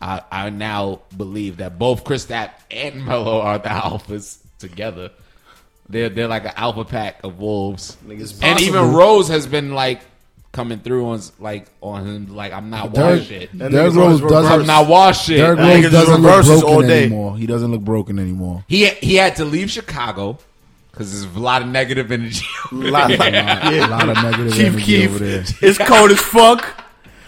I, I now believe that both Kristaps and Melo are the [laughs] alphas together. They're they're like an alpha pack of wolves. And even. Rose has been like coming through on like on him like I'm not Derrick, washed. That Derrick Rose doesn't. I'm not washed. Derrick Rose doesn't look reverses all broken day. anymore. He doesn't look broken anymore. He he had to leave Chicago because there's a lot of negative energy. [laughs] over Lot- there. [laughs] lot- A lot of negative Chief energy Keef, over there. it's cold as fuck.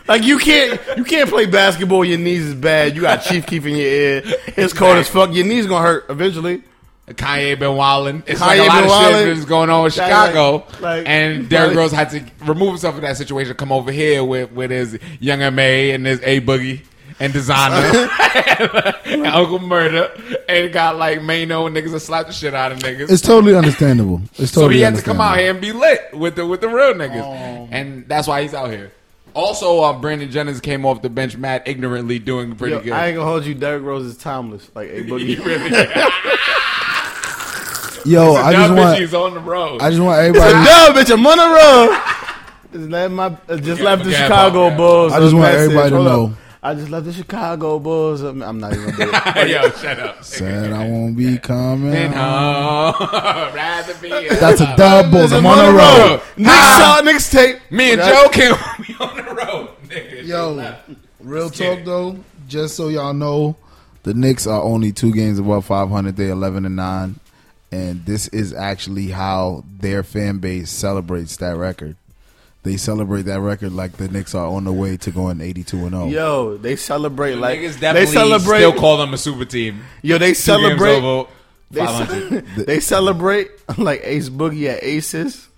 Like you can't you can't play basketball. Your knees is bad. You got Chief Keef in your ear. It's cold as fuck. Your knees gonna hurt eventually. Kanye been wilding. It's Kanye like a lot of wildin'. shit is going on in Chicago, like- and Derrick like- Rose had to remove himself from that situation. Come over here with with his young Ma and his A Boogie and Desiigner [laughs] and Uncle Murder, and got like Mano and niggas that slap the shit out of niggas. It's totally understandable. It's totally so totally he had to come out here and be lit with the with the real niggas, and that's why he's out here. Also, uh, Brandon Jennings came off the bench mad ignorantly, doing pretty Yo, good. I ain't gonna hold you. Derrick Rose is timeless. Like a [laughs] He boogie. Really- Yo, I just bitch, want. he's on the road. I just want It's a everybody. dub, bitch. I'm on the road. Just left my uh, just Yeah, left the Chicago about that. Bulls. I just a want message. everybody to know. up. I just left the Chicago Bulls. I'm I'm not even gonna do it. [laughs] Yo, shut up. Said I won't be coming. And [laughs] home, rather be. That's a dub, Bulls. I'm on the road. Knicks saw Knicks tape. Me and Joe can't [laughs] be on the road, nigga. Yo, real talk though, just so y'all know, the Knicks are only two games above 500. They're 11 and nine, and this is actually how their fan base celebrates that record. They celebrate that record like the Knicks are on the way to going 82 and oh. 0. Yo, they celebrate like Niggas they definitely celebrate. still call them a super team. yo, they Two games celebrate. over They, ce- they celebrate like Ace Boogie at Aces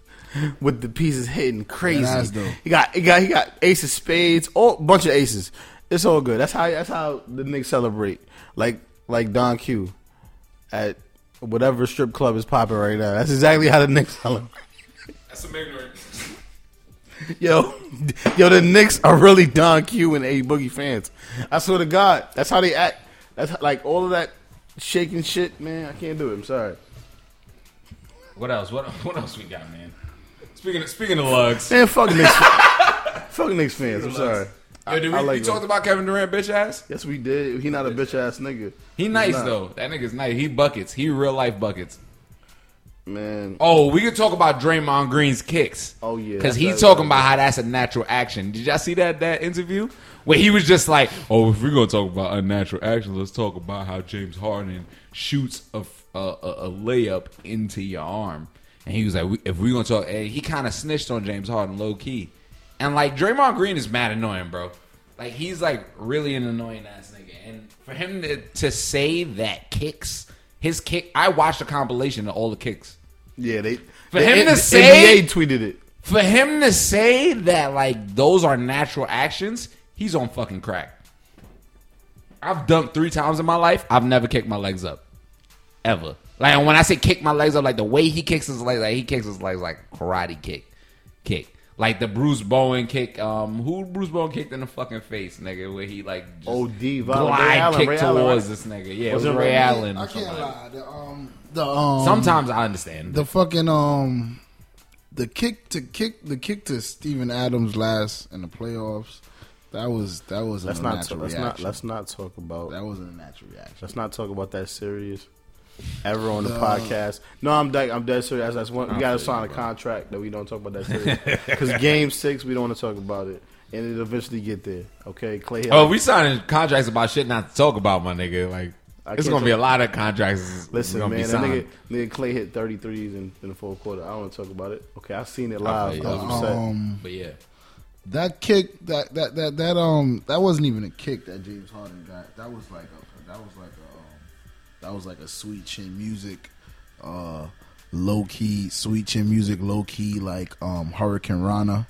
with the pieces hitting crazy. That's dope. He got he got he got Ace of Spades, all bunch of aces. It's all good. That's how that's how the Knicks celebrate. Like like Don Q at whatever strip club is popping right now. That's exactly how the Knicks celebrate. That's some ignorant. Yo, yo, the Knicks are really Don Q and A Boogie fans. I swear to God, that's how they act. That's how- like all of that shaking shit, man. I can't do it. I'm sorry. What else? What what else we got, man? Speaking of, speaking of lugs, Man, fuck Knicks. [laughs] fuck Knicks fans. I'm sorry. Yo, did we, I like we talked about Kevin Durant, bitch ass. Yes, we did. He not a bitch ass nigga. He nice though. That nigga's nice. He buckets. He real life buckets. Man, Oh, we could talk about Draymond Green's kicks. Oh, yeah, because he's talking about how that's a natural action. Did y'all see that that interview where he was just like, "Oh, if we're gonna talk about unnatural action, let's talk about how James Harden shoots a a, a, a layup into your arm." And he was like, "If we're gonna talk," he kind of snitched on James Harden low key, and like Draymond Green is mad annoying, bro. Like he's like really an annoying ass nigga, and for him to to say that kicks. His kick, I watched a compilation of all the kicks. yeah, they. For the, him to say- NBA tweeted it. For him to say that like those are natural actions, he's on fucking crack. I've dunked three times in my life. I've never kicked my legs up, ever. Like when I say kick my legs up, like the way he kicks his legs, like he kicks his legs like karate kick, kick. Like the Bruce Bowen kick. Um, who Bruce Bowen kicked in the fucking face, nigga? Where he like just OD, Ray glide Allen, kick Ray Allen, this nigga. Yeah, it Was was it Ray Ray- Allen. I can't lie. The, um, the um, Sometimes I understand. the fucking um, the kick to kick the kick to Steven Adams last in the playoffs. That was that was Let's a not. natural Let's not. reaction. Let's not talk about. that wasn't a natural reaction. Let's not talk about that serious. Ever on the podcast? No, I'm dead. I'm dead serious. That's one. We got to sign a contract that we don't talk about that. [laughs] Because game six, we don't want to talk about it, and it'll eventually get there. Okay, Klay. Oh, we signing contracts about shit not to talk about, my nigga. Like, I it's gonna be a lot of contracts. Listen, man, be that nigga, nigga Klay hit 33s in, in the fourth quarter. I don't want to talk about it. Okay, I've seen it live. feel I was upset. Um, But yeah, that kick, that that that that um, that wasn't even a kick that James Harden got. That was like a that was like a that was like a sweet chin music, uh, low key sweet chin music, low key like um Hurricane Rana,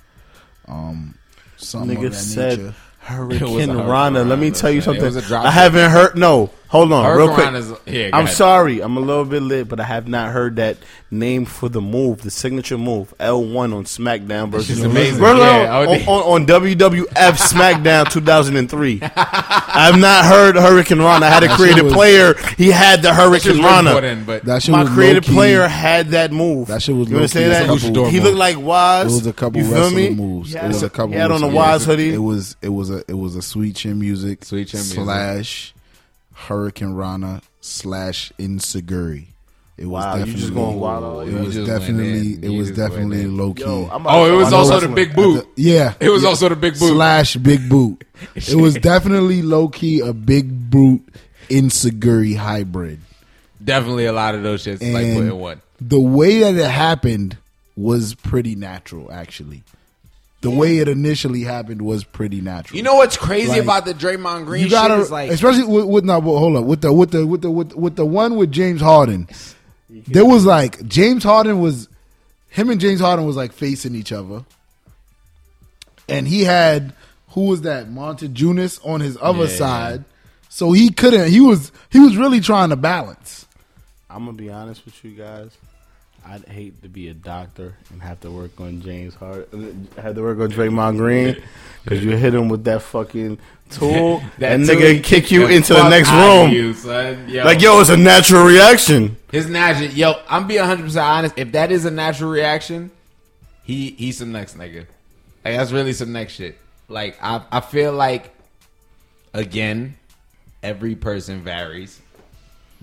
um, something Nigga of that said nature. Hurricane a Hurricane Rana. Let me Rana, tell you son. It something. was a drop I haven't heard. No, hold on, real quick. Rana's- yeah, I'm ahead. sorry. I'm a little bit lit, but I have not heard that name for the move, the signature move, L1 on SmackDown versus is amazing. We're Yeah, on, on, on WWF SmackDown [laughs] 2003. [laughs] I've not heard Hurricane Rana. I had a creative was- player. He had the Shit's Hurricane really Rana. important, but That shit My creative player had that move. That shit was You low-key. understand a that? couple- He looked like Waz. It was a couple you feel wrestling me? moves. He It was a couple. He had on the Wise hoodie. It was it was a it was a sweet chin music. Sweet chin music. Slash Hurricane Rana slash Enzuigiri. It was Wow, you definitely just going wild all It over. was just definitely it was definitely low key. Yo, I'm oh, it was also the big boot. yeah, It was yeah. also the big boot. slash big boot. [laughs] it was definitely low key a big boot Enzuigiri hybrid. Definitely a lot of those shits like And put in one. the way that it happened was pretty natural, actually. The way it initially happened was pretty natural. You know what's crazy Like, about the Draymond Green you gotta, shit is like especially with, with no, hold up, with the with the with the with, with the one with James Harden. There was like James Harden was him and James Harden was like facing each other, and he had who was that Motiejunas on his other Yeah. side, so he couldn't. He was he was really trying to balance. I'm gonna be honest with you guys. I'd hate to be a doctor and have to work on James Hart, uh, have to work on Draymond Green because you hit him with that fucking tool, [laughs] that and tool nigga kick you into the next room. you. Yo. Like yo, it's a natural reaction. His natural, yo, I'm being 100 percent honest. If that is a natural reaction, he he's the next nigga. Like that's really some next shit. Like I I feel like again, every person varies.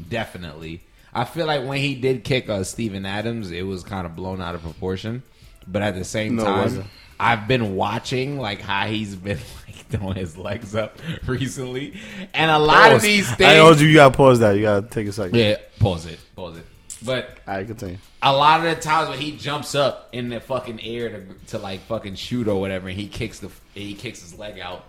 Definitely. I feel like when he did kick uh, Steven Adams, it was kind of blown out of proportion. But at the same No, time. I've been watching like how he's been [laughs] like throwing his legs up [laughs] recently, and a lot of Pause. these I things. told you you gotta pause that. You gotta take a second. yeah, pause it, pause it. But All right, continue. a lot of the times when he jumps up in the fucking air to, to like fucking shoot or whatever, and he kicks the he kicks his leg out,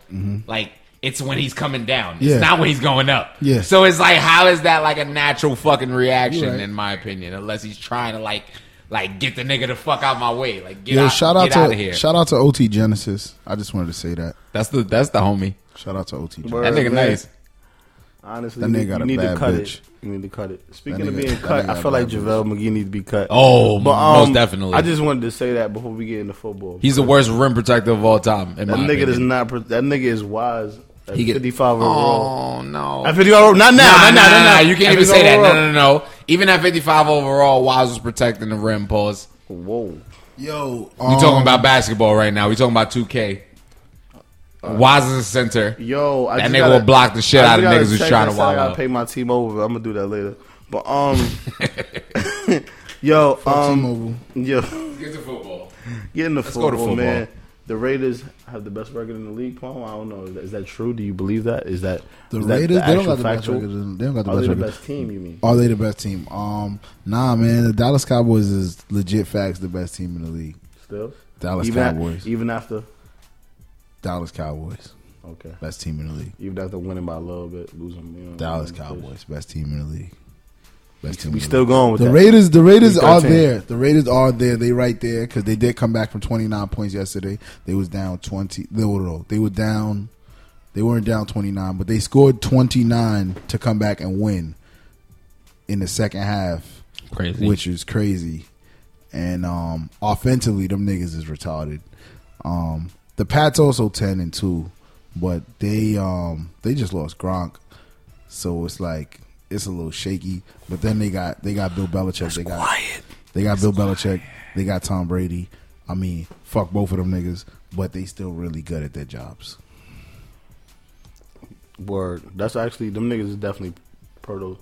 like it's when he's coming down. It's Yeah. not when he's going up. Yeah. So it's like, how is that like a natural fucking reaction? Right. In my opinion, unless he's trying to like like get the nigga the fuck out my way, like get Yo, out, shout out get out of to here. shout out to OT Genesis. I just wanted to say that. that's the that's the homie. Shout out to OT. Word, That nigga man. nice. Honestly, That nigga need, got you a need to bad cut bitch. it. You need to cut it. Speaking That of being cut, I feel like bad JaVale McGee needs to be cut. Oh, but um, most definitely. I just wanted to say that before we get into football. He's the worst rim protector of all time. In that my nigga opinion. does not. That nigga is wise. At He get- 55 overall. Oh no! At 55 overall. Not now. Nah, not nah, now. nah, not nah, now. You can't even 55 say that. No, overall. no, no. Even at 55 overall, Wiles was protecting the rim. Pause. Whoa. Yo, We Um, talking about basketball right now. We talking about 2K. Wiles is a center. Yo, I That nigga gotta- will block the shit I out of niggas who's trying to and say I wild gotta out. pay my team over. I'm gonna do that later. But um, [laughs] yo, um, T-Mobile. yo, Get to football. get in the go to football, football. man. The Raiders have the best record in the league. Paul, I don't know. Is that, is that true? Do you believe that? Is that The is that Raiders, they don't got the best record. They don't got the Are best they the record. best team? You mean? Are they the best team? Um, nah, man. The Dallas Cowboys is legit facts the best team in the league. Still, Dallas even at- Cowboys. even after, Dallas Cowboys, okay, best team in the league. even after winning by a little bit, losing. You know, Dallas Cowboys, best team in the league. Best team. We in still going with The that. Raiders, the Raiders are there. The Raiders are there. They right there because they did come back from twenty nine points yesterday. They was down twenty. No, no, they were down. They weren't down twenty nine, but they scored twenty nine to come back and win in the second half, Crazy. which is crazy. And um, offensively, them niggas is retarded. Um, the Pats also ten and two, but they um they just lost Gronk, so it's like it's a little shaky. But then they got they got Bill Belichick. they got they got Bill Belichick. They got Tom Brady. I mean, fuck both of them niggas, but they still really good at their jobs. Word. That's actually them niggas is definitely proto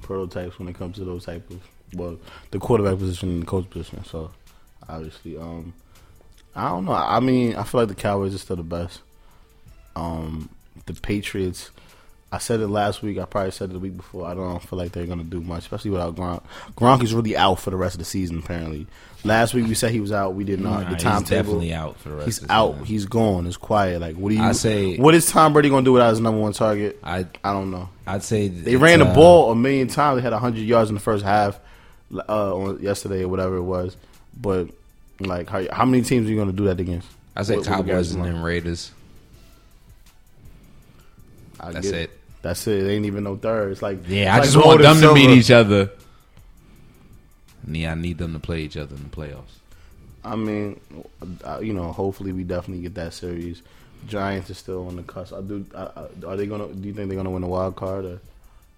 prototypes when it comes to those type of well, the quarterback position and the coach position. So obviously, um, I don't know. I mean, I feel like the Cowboys are still the best. Um, the Patriots. I said it last week. I probably said it the week before. I don't feel like they're gonna do much, especially without Gronk. Gronk is really out for the rest of the season. Apparently, last week we said he was out. We did not. Nah, the he's timetable definitely out for the rest He's of the out. season. He's gone. It's quiet. Like, what do you? I say- what is Tom Brady gonna do without his number one target? I I don't know. I'd say They ran the ball a million times. They had hundred yards in the first half uh, yesterday or whatever it was. But like, how, how many teams are you going to do that against? I say What- Cowboys and then Raiders. I That's get it. That's it. It ain't even no third. It's like Yeah, it's I like just want them to meet each other. Yeah, I need them to play each other in the playoffs. I mean, uh, you know, hopefully we definitely get that series. Giants are still on the cusp. I do. I, I, are they gonna? Do you think they're gonna win the wild card, or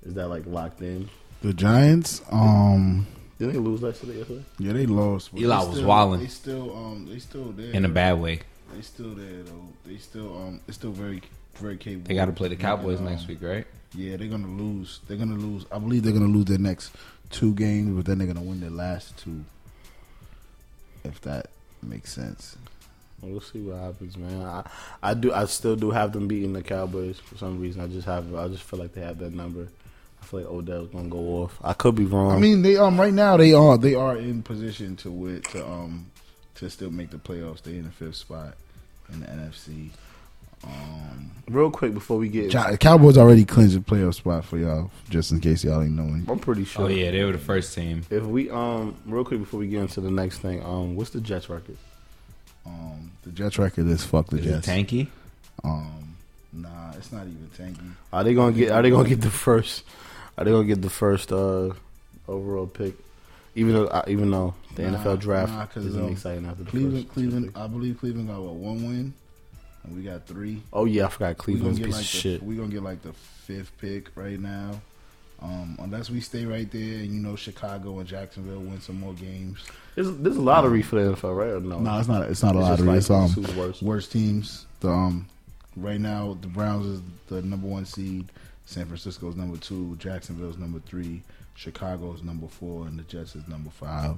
is that like locked in? The Giants, um, Didn't they lose yesterday? yesterday? yeah, they lost. but Eli they was still- wildin'. They still, um, they still there In a bad way. They still there though. They still, um, it's still very, very capable. They got to play the Cowboys Um, next week, right? Yeah, they're gonna lose. They're gonna lose. I believe they're gonna lose their next two games, but then they're gonna win their last two. If that makes sense. We'll see what happens, man. I, I do. I still do have them beating the Cowboys for some reason. I just have. I just feel like they have that number. I feel like Odell's gonna go off. I could be wrong. I mean, they um right now they are they are in position to win to um to still make the playoffs. They in the fifth spot in the NFC. Um, real quick before we get, Cow- Cowboys already clinched the playoff spot for y'all, just in case y'all ain't knowing. I'm pretty sure. Oh yeah, they were the first team. If we um real quick before we get into the next thing, um, what's the Jets record? Um, the Jets record is fuck the Is it Jets. tanky? Um, nah, it's not even tanky. Are they gonna get? Are they gonna get the first? Are they gonna get the first uh overall pick? Even though, uh, even though the Nah, NFL draft nah, 'cause, isn't um, exciting after the Cleveland, first. Cleveland. I believe Cleveland got what one win, and we got three. Oh yeah, I forgot Cleveland's piece like of the, shit. we gonna get like the fifth pick right now. Um, unless we stay right there, and you know Chicago and Jacksonville win some more games. There's, there's a lottery for the NFL, right? Or no? No, it's not. It's not a It's just lottery. like It's um worse. worst teams. The um right now the Browns is the number one seed. San Francisco's number two. Jacksonville's number three. Chicago's number four, and the Jets is number five.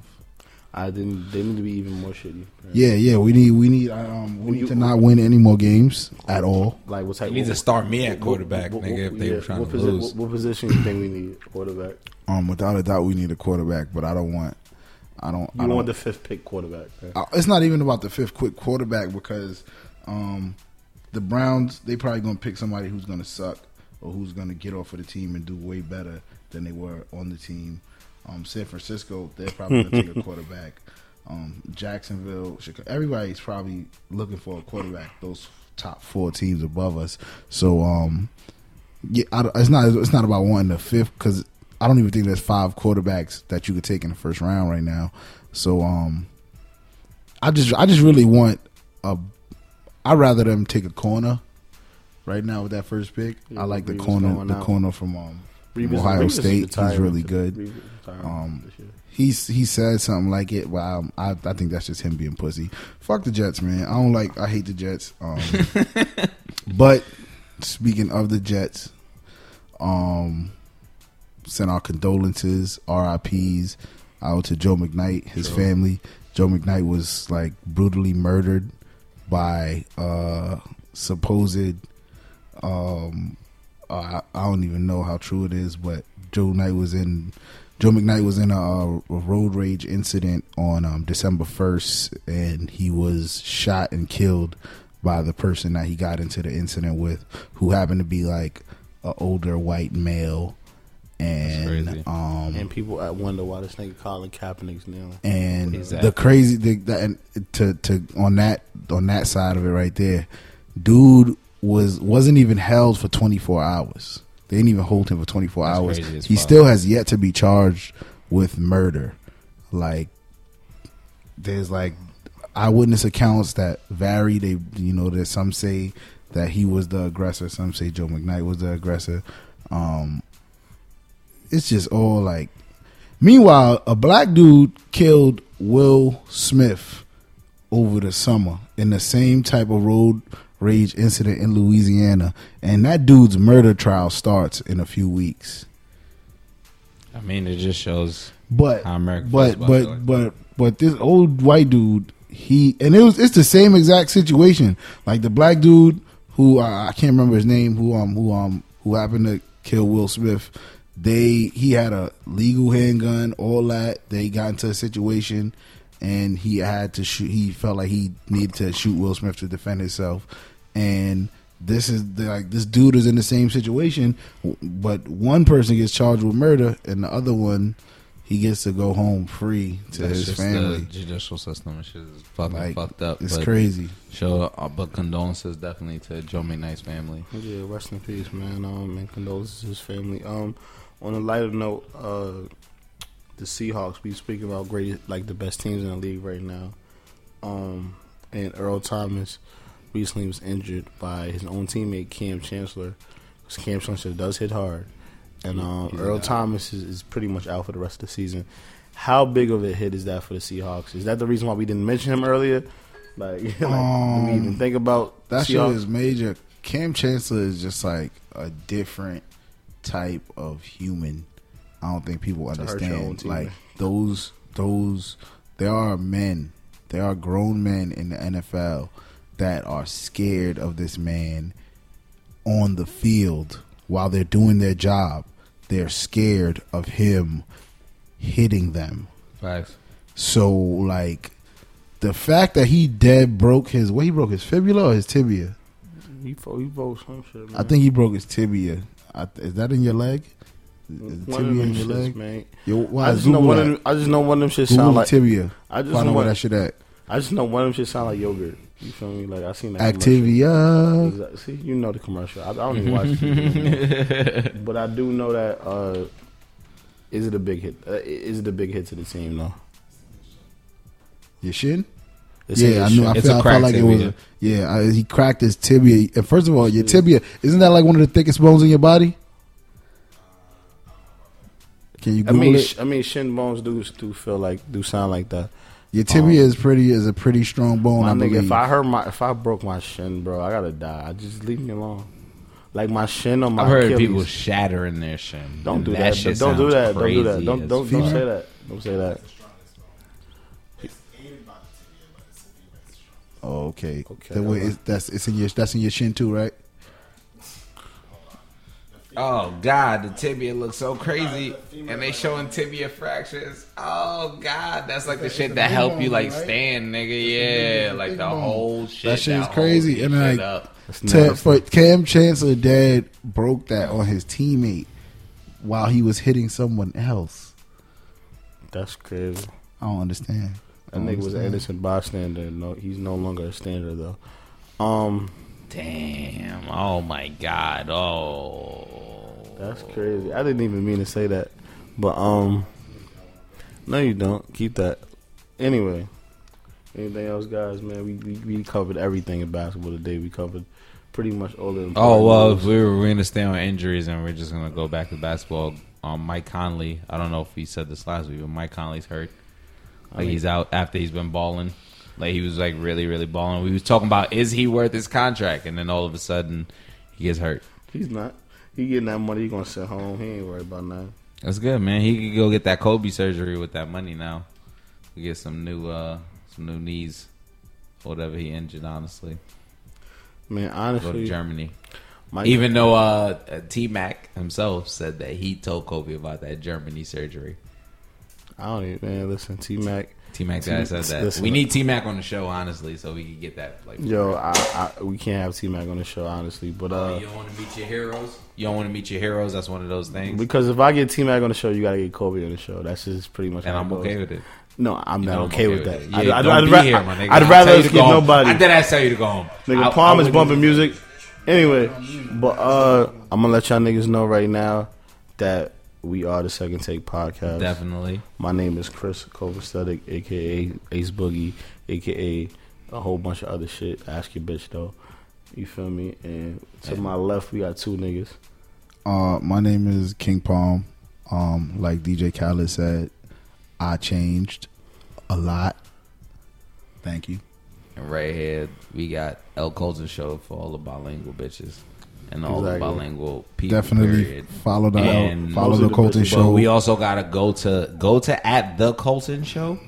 I didn't. They need to be even more shitty. Yeah, yeah. We need we need um we need you- to not win any more games at all. Like what type? You need to start me at quarterback, what- nigga, if they were trying what to posi- lose. What, what position you think we need quarterback? Um, without a doubt, we need a quarterback, but I don't want. I don't. I You don't want the fifth pick quarterback? man. Uh, it's not even about the fifth quick quarterback because um, the Browns they probably gonna pick somebody who's gonna suck or who's gonna get off of the team and do way better than they were on the team. Um, San Francisco they're probably gonna take a quarterback. Um, Jacksonville, Chicago, everybody's probably looking for a quarterback. Those top four teams above us. So um, yeah, I, it's not it's not about wanting the fifth because I don't even think there's five quarterbacks that you could take in the first round right now. So um, I just I just really want a. I'd rather them take a corner right now with that first pick. Yeah, I like the corner the out. corner from um from Reeves- Ohio Reeves State. He's really good. Reeves Um. He's he said something like it, but um, I I think that's just him being pussy. Fuck the Jets, man. I don't like. I hate the Jets. Um, [laughs] but speaking of the Jets, um, send our condolences, RIPS, out to Joe McKnight, his family. Joe McKnight was like brutally murdered by uh supposed um uh, I don't even know how true it is, but Joe Knight was in Joe McKnight was in a, a road rage incident on um, December first, and he was shot and killed by the person that he got into the incident with, who happened to be like an older white male, and um And people uh, wonder why this nigga Colin Kaepernick's kneeling. and Exactly. the crazy the, the, and to to on that on that side of it right there, dude was wasn't even held for 24 hours. They didn't even hold him for 24 That's hours. He still has yet to be charged with murder. Like there's like eyewitness accounts that vary. They you know there's some say that he was the aggressor. Some say Joe McKnight was the aggressor. Um, it's just all like. Meanwhile, a black dude killed Will Smith over the summer in the same type of road rage incident in Louisiana, and that dude's murder trial starts in a few weeks. I mean, it just shows But but but but but this old white dude, he and it was it's the same exact situation. Like the black dude who uh, I can't remember his name, who um who um who happened to kill Will Smith. They he had a legal handgun, all that. They got into a situation, and he had to shoot. He felt like he needed to shoot Will Smith to defend himself, and. This is the, like this dude is in the same situation, but one person gets charged with murder, and the other one he gets to go home free to That's his just family. The judicial system and shit is fucking Like fucked up. it's but crazy. Show, uh, but condolences definitely to Joe McKnight's family. Yeah, rest in peace, man. Um, and condolences to his family. Um, on a lighter note, uh, the Seahawks. We speak about great, like the best teams in the league right now. Um, and Earl Thomas recently was injured by his own teammate Kam Chancellor. Because Kam Chancellor does hit hard, and um, He's Earl out. Thomas is, is pretty much out for the rest of the season. How big of a hit is that for the Seahawks? Is that the reason why we didn't mention him earlier? Like, [laughs] like do we even think about That shit is major. Kam Chancellor is just like a different type of human. I don't think people To hurt your own understand. team. Like those, those, there are men, there are grown men in the NFL that are scared of this man on the field while they're doing their job. They're scared of him hitting them. Facts. So like the fact that he dead broke his what he broke his fibula or his tibia. He fo- he votes some shit. Man. I think he broke his tibia. I, is that in your leg? Tibia them in your leg? man. Yo, why I just Google know one of them. I just know one of them shit Google sound the like. tibia. I just Find know out where one. that shit at. I just know one of them shit sound like yogurt. You feel me? Like I seen that. commercial. Activia. Exactly. See, you know the commercial. I, I don't even watch TV, [laughs] but I do know that. Uh, is it a big hit? Uh, is it a big hit to the team? though? Your shin? They say Yeah, I it's knew. I shit. It's felt, a I cracked felt like it was. Yeah, I, he cracked his tibia. And first of all, your tibia isn't that like one of the thickest bones in your body? Can you I mean, it? sh- I mean, shin bones do do feel like do sound like that. Your tibia um, is pretty is a pretty strong bone. My I nigga, believe. if I hurt my if I broke my shin, bro, I gotta die. Just leave me alone. Like my shin on my I've heard Achilles. people shattering their shin. Don't do that. shit Don't do that. Don't do that. Don't don't don't say that. Don't say that. oh, okay. Okay, The way it's, that's it's in your that's in your shin too, right? Oh God, the tibia looks so crazy, and they showing tibia fractures. Oh God, that's like the shit that help you like stand, nigga. Yeah, like the whole shit. That shit is crazy, and shit like- To, for Kam Chancellor, dad broke that on his teammate while he was hitting someone else. That's crazy. I don't understand. That nigga was an understand. innocent bystander. No, he's no longer a standard though. Um, Damn. Oh my God. Oh. that's crazy. I didn't even mean to say that, but um, no, you don't. Keep that. Anyway, anything else, guys? Man, we we, we covered everything in basketball today. We covered pretty much all of the. Oh well, important if we were, we're gonna stay on injuries, and we're just gonna go back to basketball. Um, Mike Conley. I don't know if he said this last week, but Mike Conley's hurt. Like he's out after he's been balling. Like he was like really, really balling. We was talking about is he worth his contract, and then all of a sudden he gets hurt. He's not. He getting that money. He gonna sit home. He ain't worried about nothing. That's good, man. He could go get that Kobe surgery with that money now. We get some new, uh some new knees, whatever he injured. Honestly, Man, go to honestly, Germany. Even though uh, T Mac himself said that he told Kobe about that Germany surgery. I don't even. Man, listen, T Mac. T Mac said that. Listen. we need T Mac on the show, honestly, so we can get that. Like, Yo, I, I we can't have T Mac on the show, honestly. But Oh, uh, you don't want to meet your heroes. You don't want to meet your heroes. That's one of those things, because if I get T Mac on the show, you gotta get Kobe on the show. That's just pretty much. and I'm goes. okay with it. No, I'm You not I'm okay, with that. I'd, Yeah, I'd, I'd, be ra- here. I'd I'll rather tell you to get nobody. I did ask tell you to go home. Nigga, I- Palm I is bumping music. Anyway, but uh, I'm gonna let y'all niggas know right now that we are the Second Take Podcast. Definitely. My name is Chris Kovacetic, aka Ace Boogie, aka a whole bunch of other shit. Ask your bitch though. You feel me? And to Yeah. my left, we got two niggas. Uh, my name is King Palm. Um, like DJ Khaled said, I changed a lot. Thank you. And right here, we got El Colton show for all the bilingual bitches and all Exactly. the bilingual people. Definitely period. follow the And follow the Colton. Show. we also gotta go to go to at the Colton show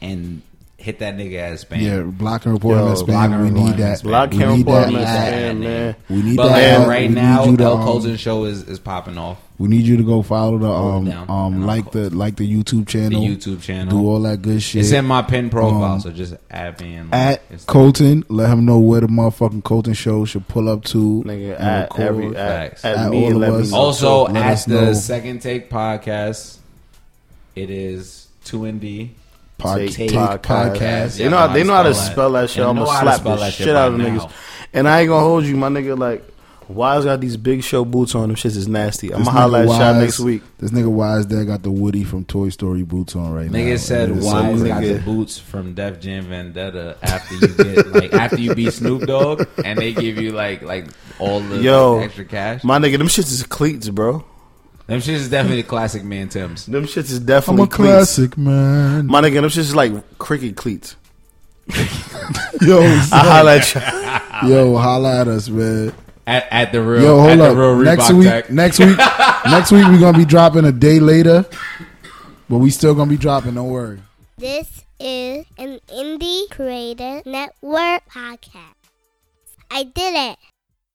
and hit that nigga ass spam. yeah, block and report Yo, him as block spam. We need that. as spam. Block we need report that. him as ad. spam, man. We need But that. like ad. right We now, need you to, El um, Colton show is, is popping off. We need you to go follow the um down. um like the like the YouTube The channel. YouTube channel. Do all that good shit. It's in my pin profile, Um, so just add me in. at It's- Colton, let him know where the motherfucking Colton show should pull up to. Nigga, and at record. every at, at At me all and of let me us. Also, Let at us the know. Second Take podcast, it is two and D. Pod- Take take podcast. podcast. They know how, they know how to spell that shit. I'm gonna slap spell the shit shit out of by niggas. And I ain't gonna hold you, my nigga. Like, Wise got these big show boots on. Them shits is nasty. I'm gonna holler at nigga y'all Wise- next week. This nigga Wise there got the Woody from Toy Story boots on right now. Nigga said And it's so Wise got the boots from Def Jam Vendetta after you get like after you beat Snoop Dogg and they give you like like all the Yo, like, extra cash. My nigga, them shits is cleats, bro. Them shit is definitely classic man Tim's. Them shits is definitely. I'm definitely a cleats. classic man. My nigga, them shits is like cricket cleats. [laughs] Yo, I holla at y'all. yo, holla at us, man. At, at the real Yo, at hold the up. real Next Reebok week, Tech. next week, [laughs] next week we're gonna be dropping a day later, but we still gonna be dropping. Don't worry. This is an Indie Creator Network podcast. I did it.